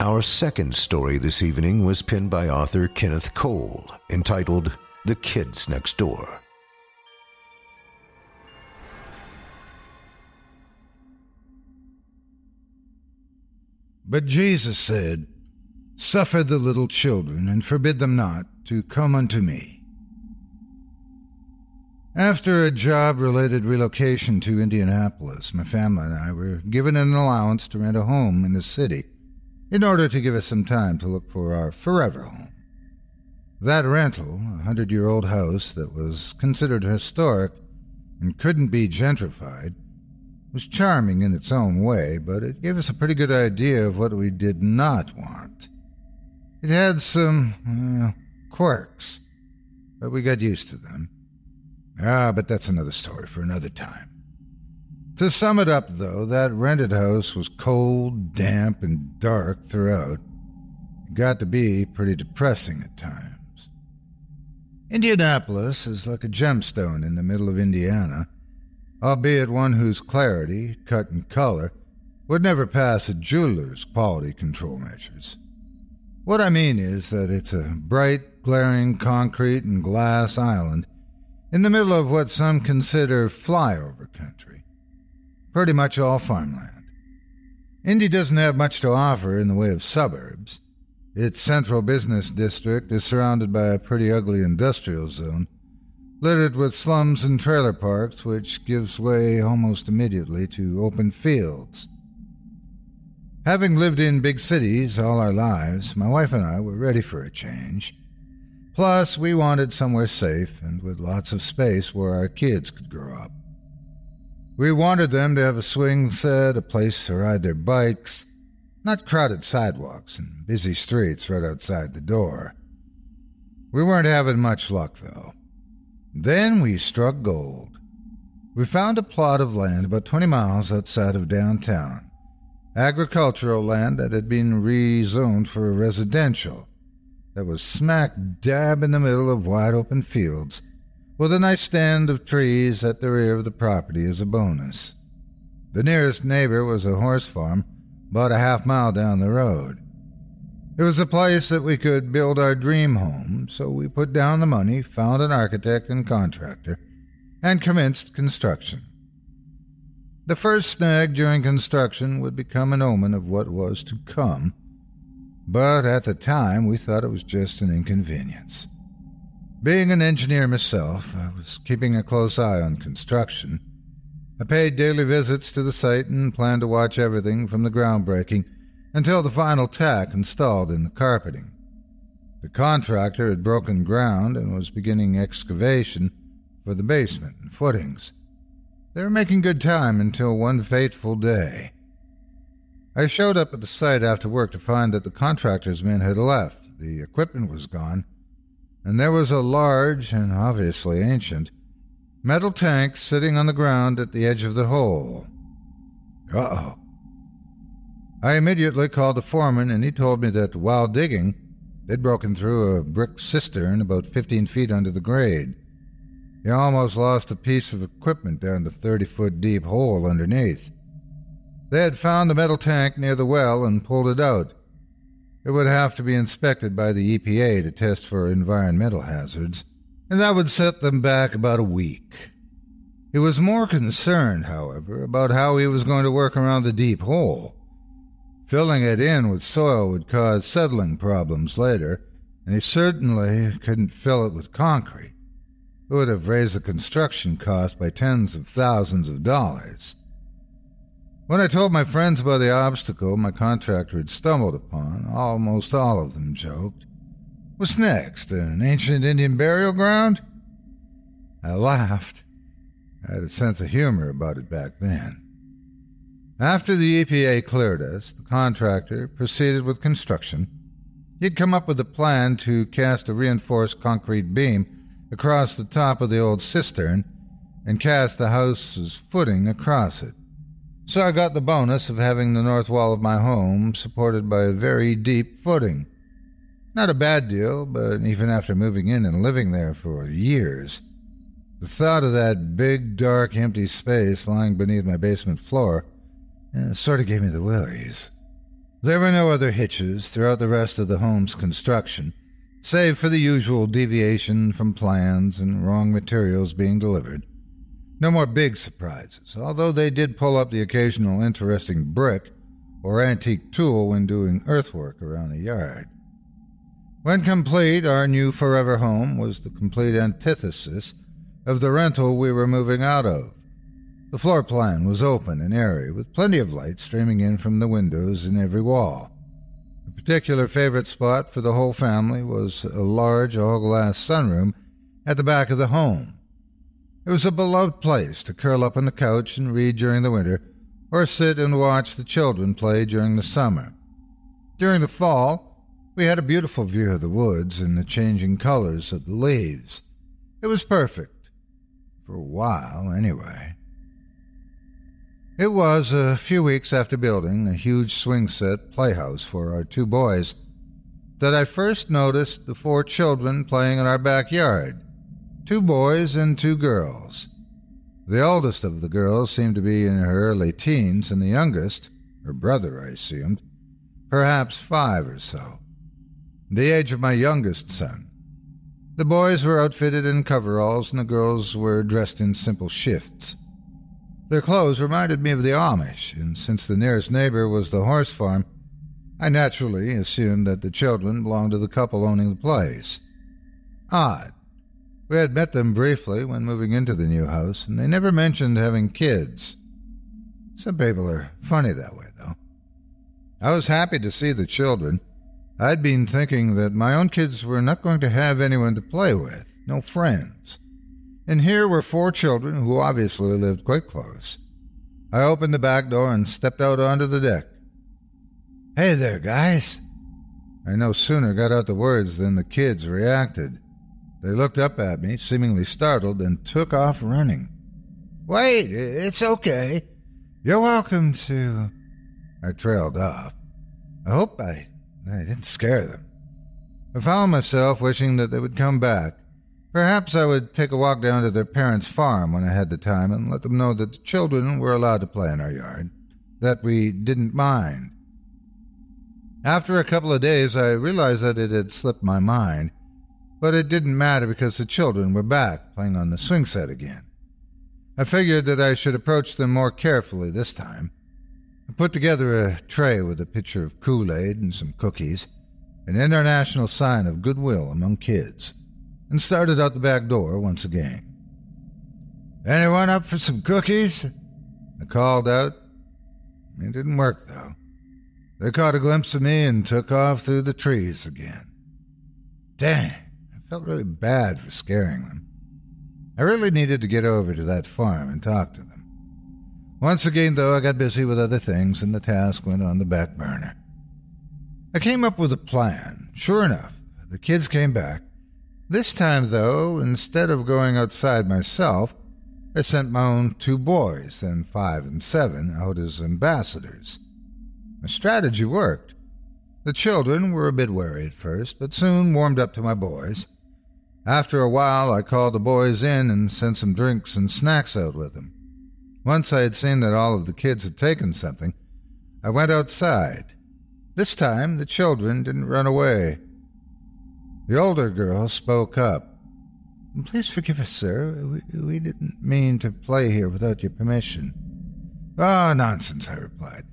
Our second story this evening was penned by author Kenneth Kohl, entitled The Kids Next Door. But Jesus said, Suffer the little children, and forbid them not to come unto me. After a job related relocation to Indianapolis, my family and I were given an allowance to rent a home in the city in order to give us some time to look for our forever home. That rental, a hundred year old house that was considered historic and couldn't be gentrified, was charming in its own way, but it gave us a pretty good idea of what we did not want. It had some uh, quirks, but we got used to them. Ah, but that's another story for another time. To sum it up, though, that rented house was cold, damp, and dark throughout. It got to be pretty depressing at times. Indianapolis is like a gemstone in the middle of Indiana, albeit one whose clarity, cut, and color would never pass a jeweler's quality control measures. What I mean is that it's a bright, glaring concrete and glass island in the middle of what some consider flyover country. Pretty much all farmland. Indy doesn't have much to offer in the way of suburbs. Its central business district is surrounded by a pretty ugly industrial zone, littered with slums and trailer parks, which gives way almost immediately to open fields. Having lived in big cities all our lives, my wife and I were ready for a change. Plus, we wanted somewhere safe and with lots of space where our kids could grow up. We wanted them to have a swing set, a place to ride their bikes, not crowded sidewalks and busy streets right outside the door. We weren't having much luck, though. Then we struck gold. We found a plot of land about 20 miles outside of downtown, agricultural land that had been rezoned for residential, that was smack dab in the middle of wide open fields, with a nice stand of trees at the rear of the property as a bonus. The nearest neighbor was a horse farm about a half mile down the road. It was a place that we could build our dream home, so we put down the money, found an architect and contractor, and commenced construction. The first snag during construction would become an omen of what was to come, but at the time we thought it was just an inconvenience. Being an engineer myself, I was keeping a close eye on construction I paid daily visits to the site and planned to watch everything from the groundbreaking until the final tack installed in the carpeting. The contractor had broken ground and was beginning excavation for the basement and footings. They were making good time until one fateful day. I showed up at the site after work to find that the contractor's men had left, the equipment was gone, and there was a large and obviously ancient metal tank sitting on the ground at the edge of the hole. Uh oh. I immediately called the foreman, and he told me that while digging, they'd broken through a brick cistern about 15 feet under the grade. He almost lost a piece of equipment down the 30 foot deep hole underneath. They had found the metal tank near the well and pulled it out. It would have to be inspected by the EPA to test for environmental hazards and that would set them back about a week. He was more concerned, however, about how he was going to work around the deep hole. Filling it in with soil would cause settling problems later, and he certainly couldn't fill it with concrete. It would have raised the construction cost by tens of thousands of dollars. When I told my friends about the obstacle my contractor had stumbled upon, almost all of them joked. What's next? An ancient Indian burial ground? I laughed. I had a sense of humor about it back then. After the EPA cleared us, the contractor proceeded with construction. He'd come up with a plan to cast a reinforced concrete beam across the top of the old cistern and cast the house's footing across it. So I got the bonus of having the north wall of my home supported by a very deep footing. Not a bad deal, but even after moving in and living there for years, the thought of that big, dark, empty space lying beneath my basement floor eh, sort of gave me the willies. There were no other hitches throughout the rest of the home's construction, save for the usual deviation from plans and wrong materials being delivered. No more big surprises, although they did pull up the occasional interesting brick or antique tool when doing earthwork around the yard. When complete, our new forever home was the complete antithesis of the rental we were moving out of. The floor plan was open and airy, with plenty of light streaming in from the windows in every wall. A particular favorite spot for the whole family was a large all glass sunroom at the back of the home. It was a beloved place to curl up on the couch and read during the winter, or sit and watch the children play during the summer. During the fall, we had a beautiful view of the woods and the changing colors of the leaves. It was perfect. For a while, anyway. It was a few weeks after building a huge swing set playhouse for our two boys. that I first noticed the four children playing in our backyard two boys and two girls. The oldest of the girls seemed to be in her early teens, and the youngest, her brother, I assumed, perhaps five or so. The age of my youngest son. The boys were outfitted in coveralls, and the girls were dressed in simple shifts. Their clothes reminded me of the Amish, and since the nearest neighbor was the horse farm, I naturally assumed that the children belonged to the couple owning the place. Odd. We had met them briefly when moving into the new house, and they never mentioned having kids. Some people are funny that way, though. I was happy to see the children. I'd been thinking that my own kids were not going to have anyone to play with, no friends. And here were four children who obviously lived quite close. I opened the back door and stepped out onto the deck. Hey there, guys. I no sooner got out the words than the kids reacted. They looked up at me, seemingly startled, and took off running. Wait, it's okay. You're welcome to. I trailed off. I hope I, I didn't scare them. I found myself wishing that they would come back. Perhaps I would take a walk down to their parents' farm when I had the time and let them know that the children were allowed to play in our yard, that we didn't mind. After a couple of days, I realized that it had slipped my mind, but it didn't matter because the children were back playing on the swing set again. I figured that I should approach them more carefully this time. I put together a tray with a pitcher of Kool Aid and some cookies, an international sign of goodwill among kids, and started out the back door once again. Anyone up for some cookies? I called out. It didn't work, though. They caught a glimpse of me and took off through the trees again. Dang, felt really bad for scaring them. I really needed to get over to that farm and talk to them. Once again, though, I got busy with other things and the task went on the back burner. I came up with a plan. Sure enough, the kids came back. This time, though, instead of going outside myself, I sent my own two boys, then five and seven, out as ambassadors. My strategy worked. The children were a bit wary at first, but soon warmed up to my boys. After a while, I called the boys in and sent some drinks and snacks out with them. Once I had seen that all of the kids had taken something, I went outside. This time, the children didn't run away. The older girl spoke up. Please forgive us, sir. We, we didn't mean to play here without your permission. Oh, nonsense, I replied.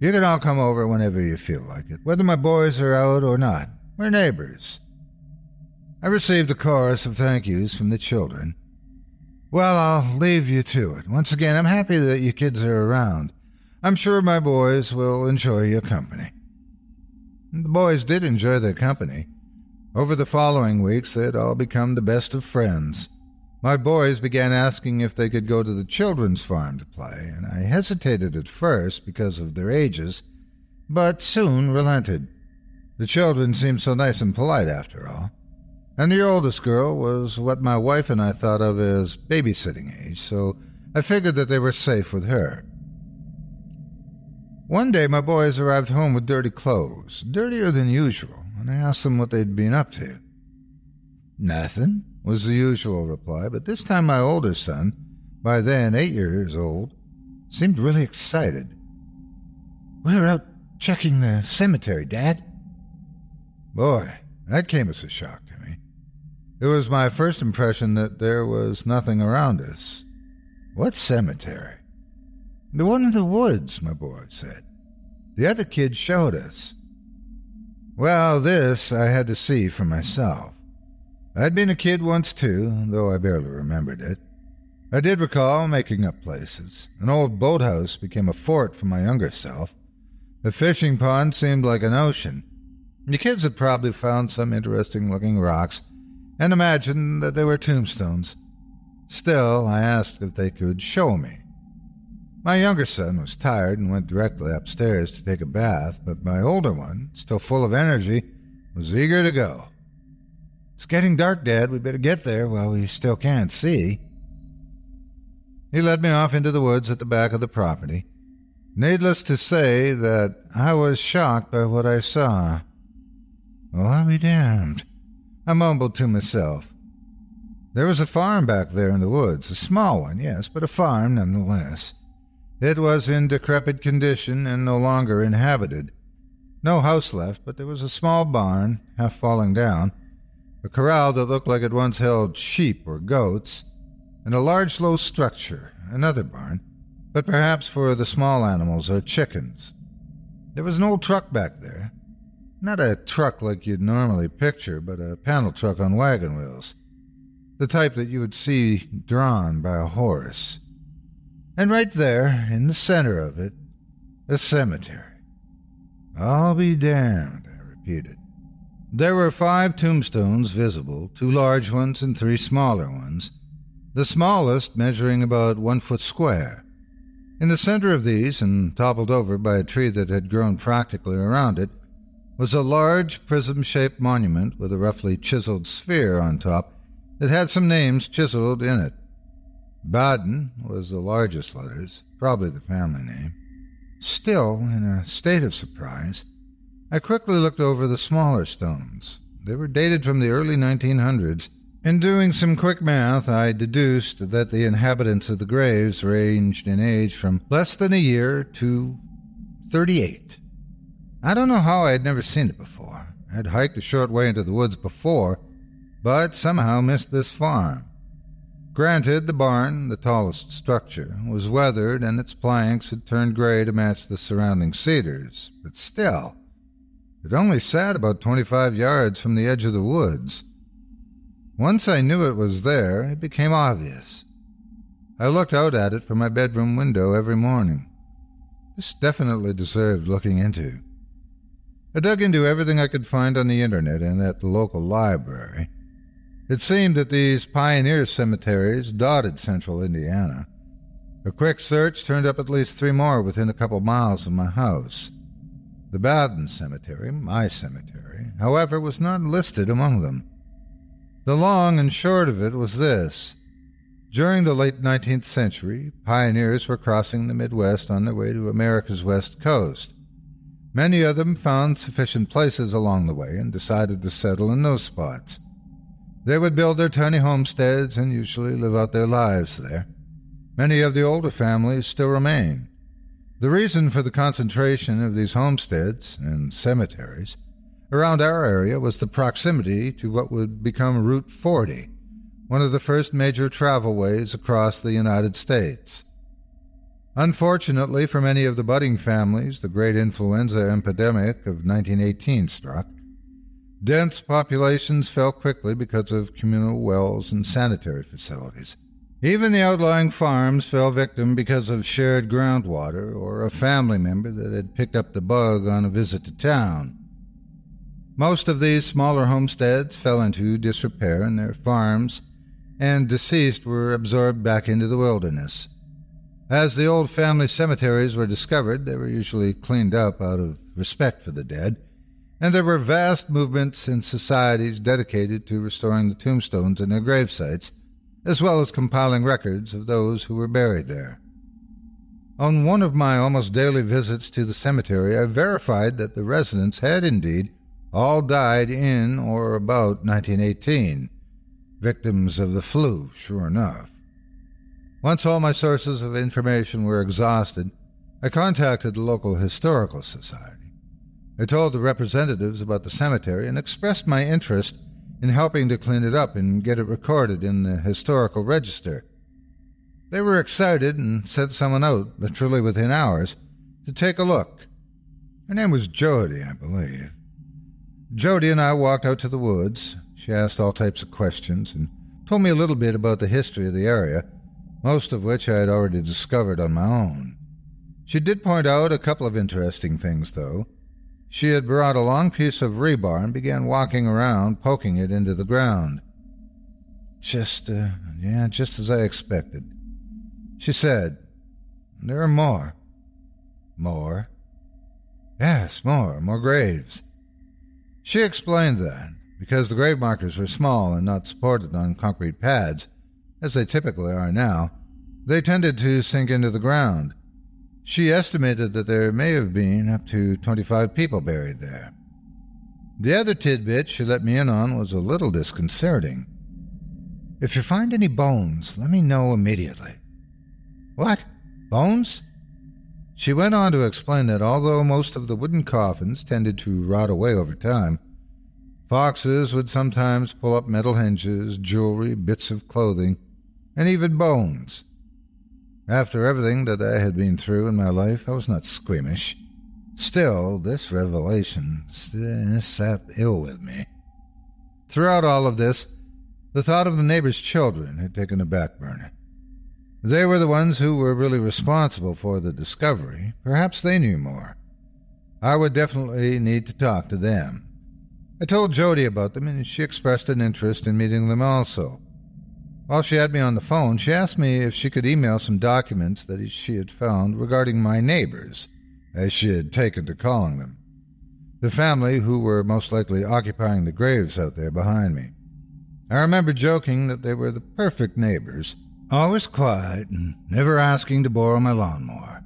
You can all come over whenever you feel like it, whether my boys are out or not. We're neighbors. I received a chorus of thank yous from the children. Well, I'll leave you to it. Once again, I'm happy that you kids are around. I'm sure my boys will enjoy your company. The boys did enjoy their company. Over the following weeks, they'd all become the best of friends. My boys began asking if they could go to the children's farm to play, and I hesitated at first because of their ages, but soon relented. The children seemed so nice and polite after all. And the oldest girl was what my wife and I thought of as babysitting age, so I figured that they were safe with her. One day my boys arrived home with dirty clothes, dirtier than usual, and I asked them what they'd been up to. Nothing, was the usual reply, but this time my older son, by then eight years old, seemed really excited. We were out checking the cemetery, Dad. Boy, that came as a shock. It was my first impression that there was nothing around us. What cemetery? The one in the woods, my boy said. The other kid showed us. Well, this I had to see for myself. I'd been a kid once too, though I barely remembered it. I did recall making up places. An old boathouse became a fort for my younger self. The fishing pond seemed like an ocean. The kids had probably found some interesting looking rocks and imagined that they were tombstones. Still, I asked if they could show me. My younger son was tired and went directly upstairs to take a bath, but my older one, still full of energy, was eager to go. It's getting dark, Dad. We better get there while we still can't see. He led me off into the woods at the back of the property. Needless to say that I was shocked by what I saw. Well, I'll be damned. I mumbled to myself. There was a farm back there in the woods, a small one, yes, but a farm nonetheless. It was in decrepit condition and no longer inhabited. No house left, but there was a small barn, half falling down, a corral that looked like it once held sheep or goats, and a large low structure, another barn, but perhaps for the small animals or chickens. There was an old truck back there. Not a truck like you'd normally picture, but a panel truck on wagon wheels. The type that you would see drawn by a horse. And right there, in the center of it, a cemetery. I'll be damned, I repeated. There were five tombstones visible, two large ones and three smaller ones, the smallest measuring about one foot square. In the center of these, and toppled over by a tree that had grown practically around it, was a large prism shaped monument with a roughly chiseled sphere on top that had some names chiseled in it. Baden was the largest letters, probably the family name. Still, in a state of surprise, I quickly looked over the smaller stones. They were dated from the early 1900s, and doing some quick math, I deduced that the inhabitants of the graves ranged in age from less than a year to 38. I don't know how I had never seen it before. I had hiked a short way into the woods before, but somehow missed this farm. Granted, the barn, the tallest structure, was weathered and its planks had turned gray to match the surrounding cedars, but still, it only sat about 25 yards from the edge of the woods. Once I knew it was there, it became obvious. I looked out at it from my bedroom window every morning. This definitely deserved looking into. I dug into everything I could find on the internet and at the local library. It seemed that these pioneer cemeteries dotted central Indiana. A quick search turned up at least three more within a couple miles of my house. The Baden Cemetery, my cemetery, however, was not listed among them. The long and short of it was this. During the late 19th century, pioneers were crossing the Midwest on their way to America's west coast. Many of them found sufficient places along the way and decided to settle in those spots. They would build their tiny homesteads and usually live out their lives there. Many of the older families still remain. The reason for the concentration of these homesteads and cemeteries around our area was the proximity to what would become Route 40, one of the first major travel ways across the United States. Unfortunately for many of the budding families, the great influenza epidemic of 1918 struck, Dense populations fell quickly because of communal wells and sanitary facilities. Even the outlying farms fell victim because of shared groundwater or a family member that had picked up the bug on a visit to town. Most of these smaller homesteads fell into disrepair and their farms and deceased were absorbed back into the wilderness. As the old family cemeteries were discovered, they were usually cleaned up out of respect for the dead and there were vast movements and societies dedicated to restoring the tombstones in their gravesites, as well as compiling records of those who were buried there. On one of my almost daily visits to the cemetery, I verified that the residents had indeed all died in or about 1918, victims of the flu, sure enough. Once all my sources of information were exhausted, I contacted the local historical society. I told the representatives about the cemetery and expressed my interest in helping to clean it up and get it recorded in the historical register. They were excited and sent someone out, literally within hours, to take a look. Her name was Jody, I believe. Jody and I walked out to the woods. She asked all types of questions and told me a little bit about the history of the area, most of which I had already discovered on my own. She did point out a couple of interesting things, though. She had brought a long piece of rebar and began walking around, poking it into the ground. Just, uh, yeah, just as I expected. She said, There are more. More? Yes, more, more graves. She explained that, because the grave markers were small and not supported on concrete pads, as they typically are now, they tended to sink into the ground. She estimated that there may have been up to 25 people buried there. The other tidbit she let me in on was a little disconcerting. If you find any bones, let me know immediately. What? Bones? She went on to explain that although most of the wooden coffins tended to rot away over time, foxes would sometimes pull up metal hinges, jewelry, bits of clothing, and even bones. After everything that I had been through in my life, I was not squeamish. Still, this revelation sat ill with me. Throughout all of this, the thought of the neighbor's children had taken a back burner. They were the ones who were really responsible for the discovery. Perhaps they knew more. I would definitely need to talk to them. I told Jody about them, and she expressed an interest in meeting them also. While she had me on the phone, she asked me if she could email some documents that she had found regarding my neighbors, as she had taken to calling them. The family who were most likely occupying the graves out there behind me. I remember joking that they were the perfect neighbors, always quiet and never asking to borrow my lawnmower.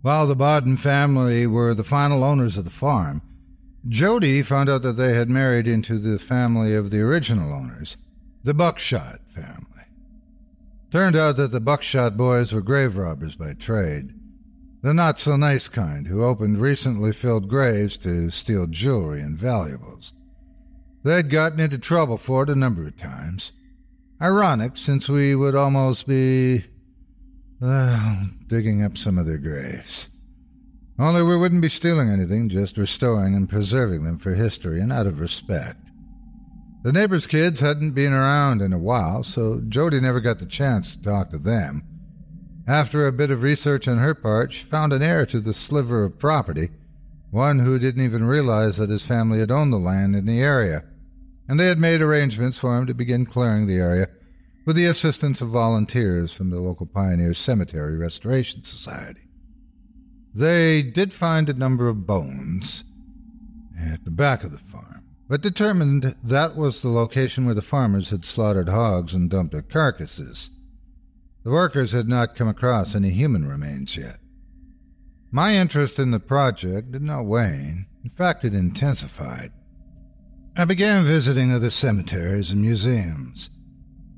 While the Bodden family were the final owners of the farm, Jody found out that they had married into the family of the original owners the Buckshot family. Turned out that the Buckshot boys were grave robbers by trade. The not so nice kind who opened recently filled graves to steal jewelry and valuables. They'd gotten into trouble for it a number of times. Ironic, since we would almost be. well, digging up some of their graves. Only we wouldn't be stealing anything, just restoring and preserving them for history and out of respect. The neighbors' kids hadn't been around in a while, so Jody never got the chance to talk to them. After a bit of research on her part, she found an heir to the sliver of property, one who didn't even realize that his family had owned the land in the area, and they had made arrangements for him to begin clearing the area with the assistance of volunteers from the local Pioneer Cemetery Restoration Society. They did find a number of bones at the back of the farm but determined that was the location where the farmers had slaughtered hogs and dumped their carcasses. The workers had not come across any human remains yet. My interest in the project did not wane. In fact, it intensified. I began visiting other cemeteries and museums.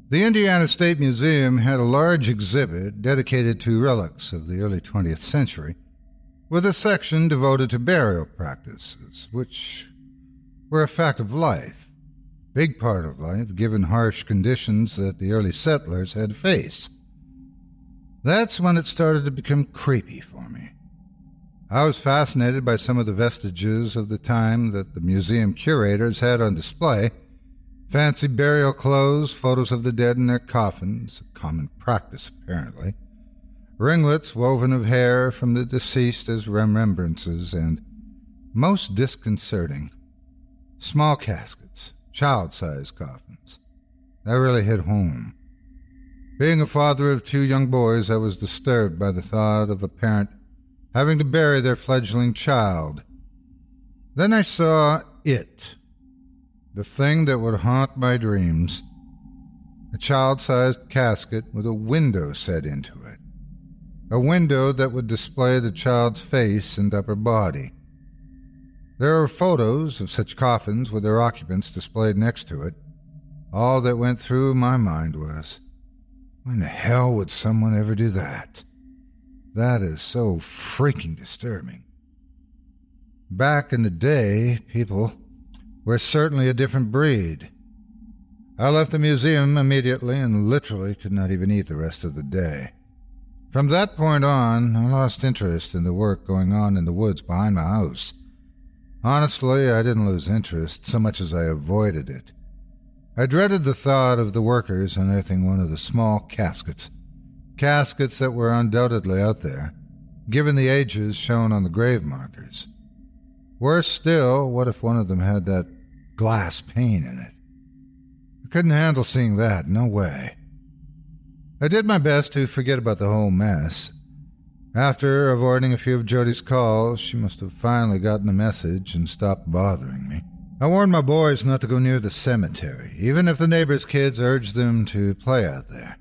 The Indiana State Museum had a large exhibit dedicated to relics of the early 20th century, with a section devoted to burial practices, which were a fact of life, big part of life, given harsh conditions that the early settlers had faced. That's when it started to become creepy for me. I was fascinated by some of the vestiges of the time that the museum curators had on display fancy burial clothes, photos of the dead in their coffins, a common practice apparently, ringlets woven of hair from the deceased as remembrances, and, most disconcerting, Small caskets, child sized coffins. That really hit home. Being a father of two young boys, I was disturbed by the thought of a parent having to bury their fledgling child. Then I saw it, the thing that would haunt my dreams a child sized casket with a window set into it. A window that would display the child's face and upper body. There are photos of such coffins with their occupants displayed next to it. All that went through my mind was, when the hell would someone ever do that? That is so freaking disturbing. Back in the day, people were certainly a different breed. I left the museum immediately and literally could not even eat the rest of the day. From that point on, I lost interest in the work going on in the woods behind my house. Honestly, I didn't lose interest so much as I avoided it. I dreaded the thought of the workers unearthing one of the small caskets. Caskets that were undoubtedly out there, given the ages shown on the grave markers. Worse still, what if one of them had that glass pane in it? I couldn't handle seeing that, no way. I did my best to forget about the whole mess, after avoiding a few of Jody's calls, she must have finally gotten the message and stopped bothering me. I warned my boys not to go near the cemetery, even if the neighbors' kids urged them to play out there.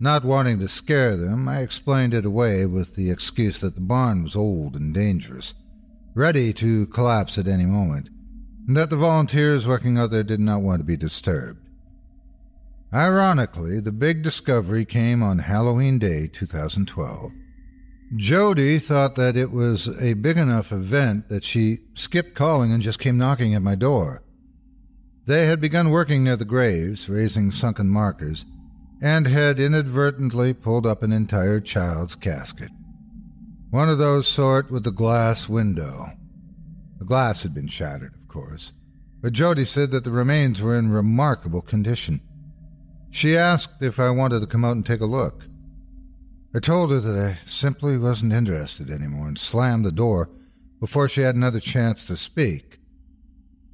Not wanting to scare them, I explained it away with the excuse that the barn was old and dangerous, ready to collapse at any moment, and that the volunteers working out there did not want to be disturbed. Ironically, the big discovery came on Halloween Day 2012. Jody thought that it was a big enough event that she skipped calling and just came knocking at my door. They had begun working near the graves, raising sunken markers, and had inadvertently pulled up an entire child's casket. One of those sort with the glass window. The glass had been shattered, of course, but Jody said that the remains were in remarkable condition. She asked if I wanted to come out and take a look. I told her that I simply wasn't interested anymore and slammed the door before she had another chance to speak.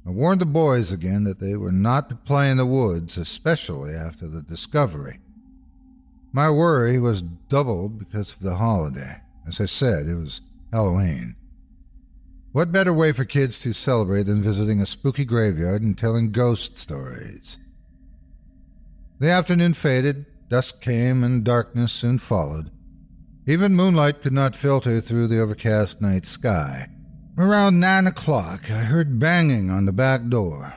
I warned the boys again that they were not to play in the woods, especially after the discovery. My worry was doubled because of the holiday. As I said, it was Halloween. What better way for kids to celebrate than visiting a spooky graveyard and telling ghost stories? The afternoon faded, dusk came, and darkness soon followed. Even moonlight could not filter through the overcast night sky. Around nine o'clock, I heard banging on the back door.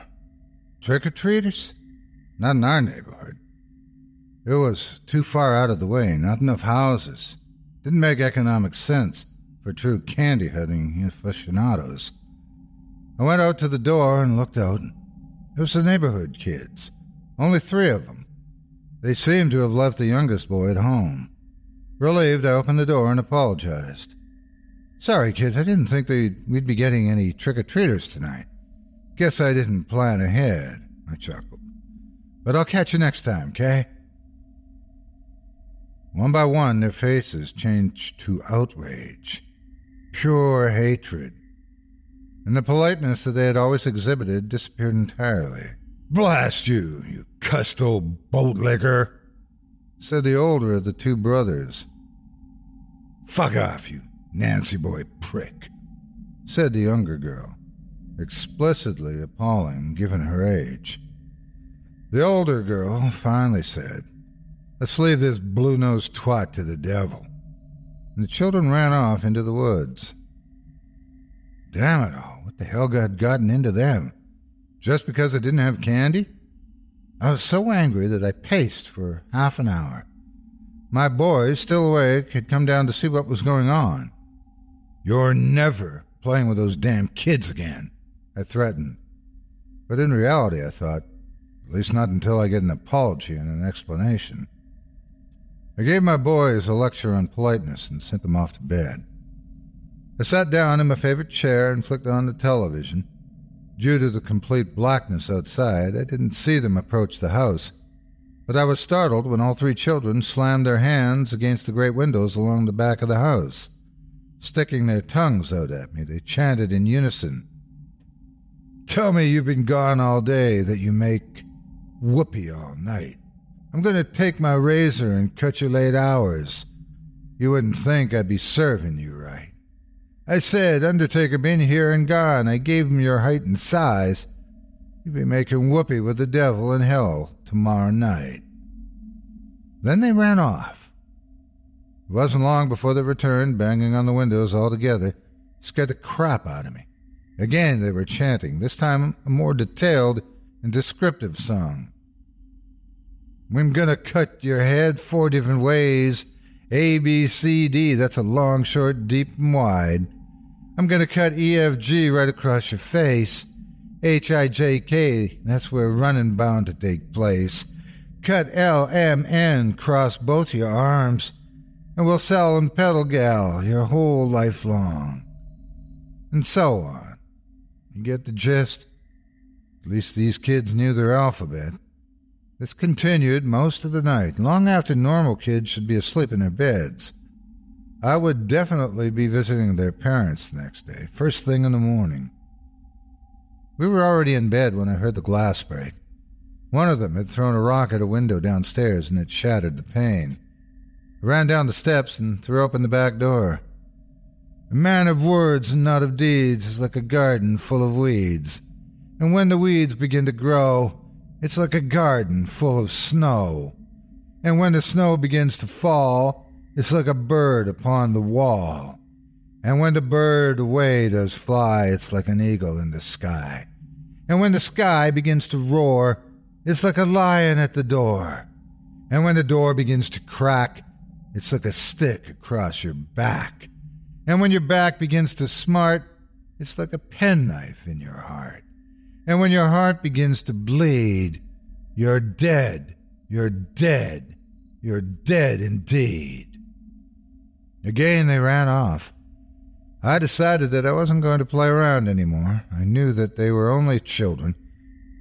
Trick or treaters? Not in our neighborhood. It was too far out of the way, not enough houses. Didn't make economic sense for true candy hunting aficionados. I went out to the door and looked out. It was the neighborhood kids. Only three of them. They seemed to have left the youngest boy at home. Relieved, I opened the door and apologized. Sorry, kids, I didn't think we'd be getting any trick or treaters tonight. Guess I didn't plan ahead, I chuckled. But I'll catch you next time, okay? One by one, their faces changed to outrage, pure hatred, and the politeness that they had always exhibited disappeared entirely. Blast you, you cussed old bootlicker, said the older of the two brothers. Fuck off, you Nancy boy prick, said the younger girl, explicitly appalling given her age. The older girl finally said, Let's leave this blue nosed twat to the devil. And the children ran off into the woods. Damn it all, what the hell got gotten into them? Just because I didn't have candy? I was so angry that I paced for half an hour. My boys, still awake, had come down to see what was going on. You're never playing with those damn kids again, I threatened. But in reality, I thought, at least not until I get an apology and an explanation. I gave my boys a lecture on politeness and sent them off to bed. I sat down in my favorite chair and flicked on the television. Due to the complete blackness outside, I didn't see them approach the house, but I was startled when all three children slammed their hands against the great windows along the back of the house. Sticking their tongues out at me, they chanted in unison Tell me you've been gone all day, that you make whoopee all night. I'm going to take my razor and cut your late hours. You wouldn't think I'd be serving you right. I said, Undertaker been here and gone. I gave him your height and size. You'll be making whoopee with the devil in hell tomorrow night. Then they ran off. It wasn't long before they returned, banging on the windows all together. scared the crap out of me. Again they were chanting, this time a more detailed and descriptive song. I'm gonna cut your head four different ways. A, B, C, D. That's a long, short, deep, and wide. I'm going to cut EFG right across your face. HIJK, that's where running bound to take place. Cut LMN across both your arms, and we'll sell and pedal gal your whole life long. And so on. You get the gist? At least these kids knew their alphabet. This continued most of the night, long after normal kids should be asleep in their beds. I would definitely be visiting their parents the next day, first thing in the morning. We were already in bed when I heard the glass break. One of them had thrown a rock at a window downstairs and it shattered the pane. I ran down the steps and threw open the back door. A man of words and not of deeds is like a garden full of weeds. And when the weeds begin to grow, it's like a garden full of snow. And when the snow begins to fall, it's like a bird upon the wall. And when the bird away does fly, it's like an eagle in the sky. And when the sky begins to roar, it's like a lion at the door. And when the door begins to crack, it's like a stick across your back. And when your back begins to smart, it's like a penknife in your heart. And when your heart begins to bleed, you're dead. You're dead. You're dead indeed. Again, they ran off. I decided that I wasn't going to play around anymore. I knew that they were only children.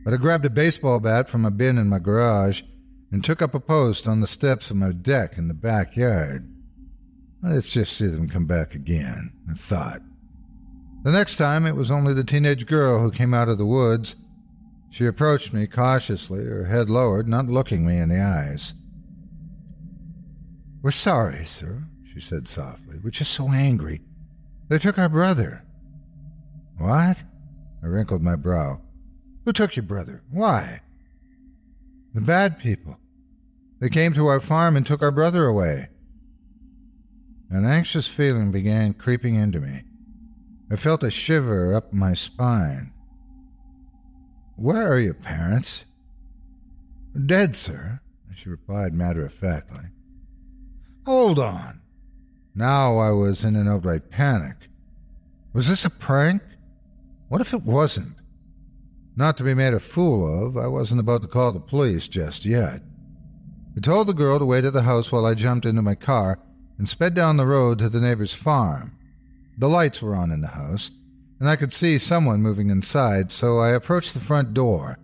But I grabbed a baseball bat from a bin in my garage and took up a post on the steps of my deck in the backyard. Let's just see them come back again, I thought. The next time it was only the teenage girl who came out of the woods. She approached me cautiously, her head lowered, not looking me in the eyes. We're sorry, sir, she said softly. We're just so angry. They took our brother. What? I wrinkled my brow. Who took your brother? Why? The bad people. They came to our farm and took our brother away. An anxious feeling began creeping into me. I felt a shiver up my spine. Where are your parents? Dead, sir, she replied matter of factly. Hold on. Now I was in an outright panic. Was this a prank? What if it wasn't? Not to be made a fool of, I wasn't about to call the police just yet. I told the girl to wait at the house while I jumped into my car and sped down the road to the neighbor's farm. The lights were on in the house, and I could see someone moving inside, so I approached the front door.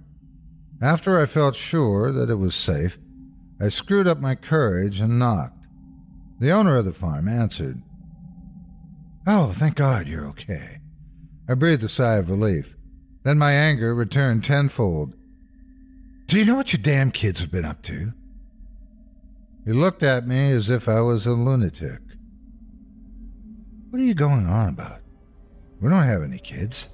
After I felt sure that it was safe, I screwed up my courage and knocked. The owner of the farm answered. Oh, thank God you're okay. I breathed a sigh of relief. Then my anger returned tenfold. Do you know what your damn kids have been up to? He looked at me as if I was a lunatic. What are you going on about? We don't have any kids.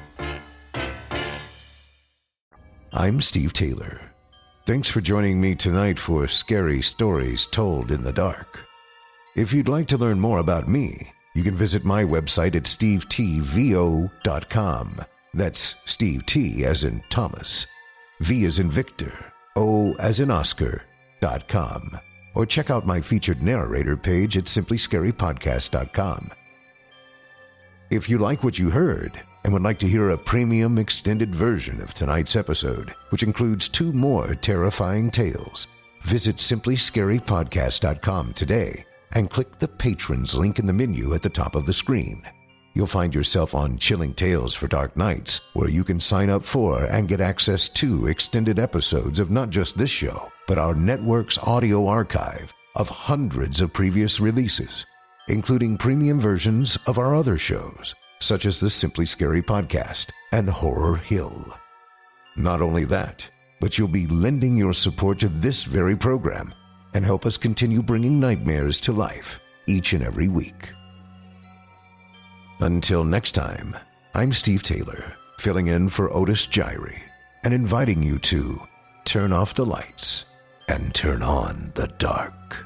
I'm Steve Taylor. Thanks for joining me tonight for Scary Stories Told in the Dark. If you'd like to learn more about me, you can visit my website at steveTVO.com. That's Steve T as in Thomas, V as in Victor, O as in Oscar, dot com. Or check out my featured narrator page at simplyscarypodcast.com. If you like what you heard and would like to hear a premium extended version of tonight's episode, which includes two more terrifying tales, visit simplyscarypodcast.com today and click the patrons link in the menu at the top of the screen. You'll find yourself on Chilling Tales for Dark Nights, where you can sign up for and get access to extended episodes of not just this show, but our network's audio archive of hundreds of previous releases, including premium versions of our other shows, such as the Simply Scary podcast and Horror Hill. Not only that, but you'll be lending your support to this very program and help us continue bringing nightmares to life each and every week. Until next time, I'm Steve Taylor, filling in for Otis Jiry, and inviting you to turn off the lights and turn on the dark.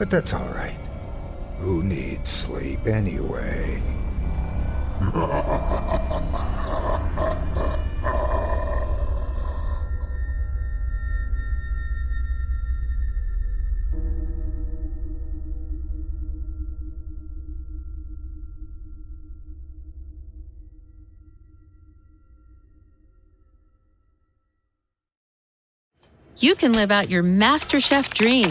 But that's all right. Who needs sleep anyway? you can live out your MasterChef dream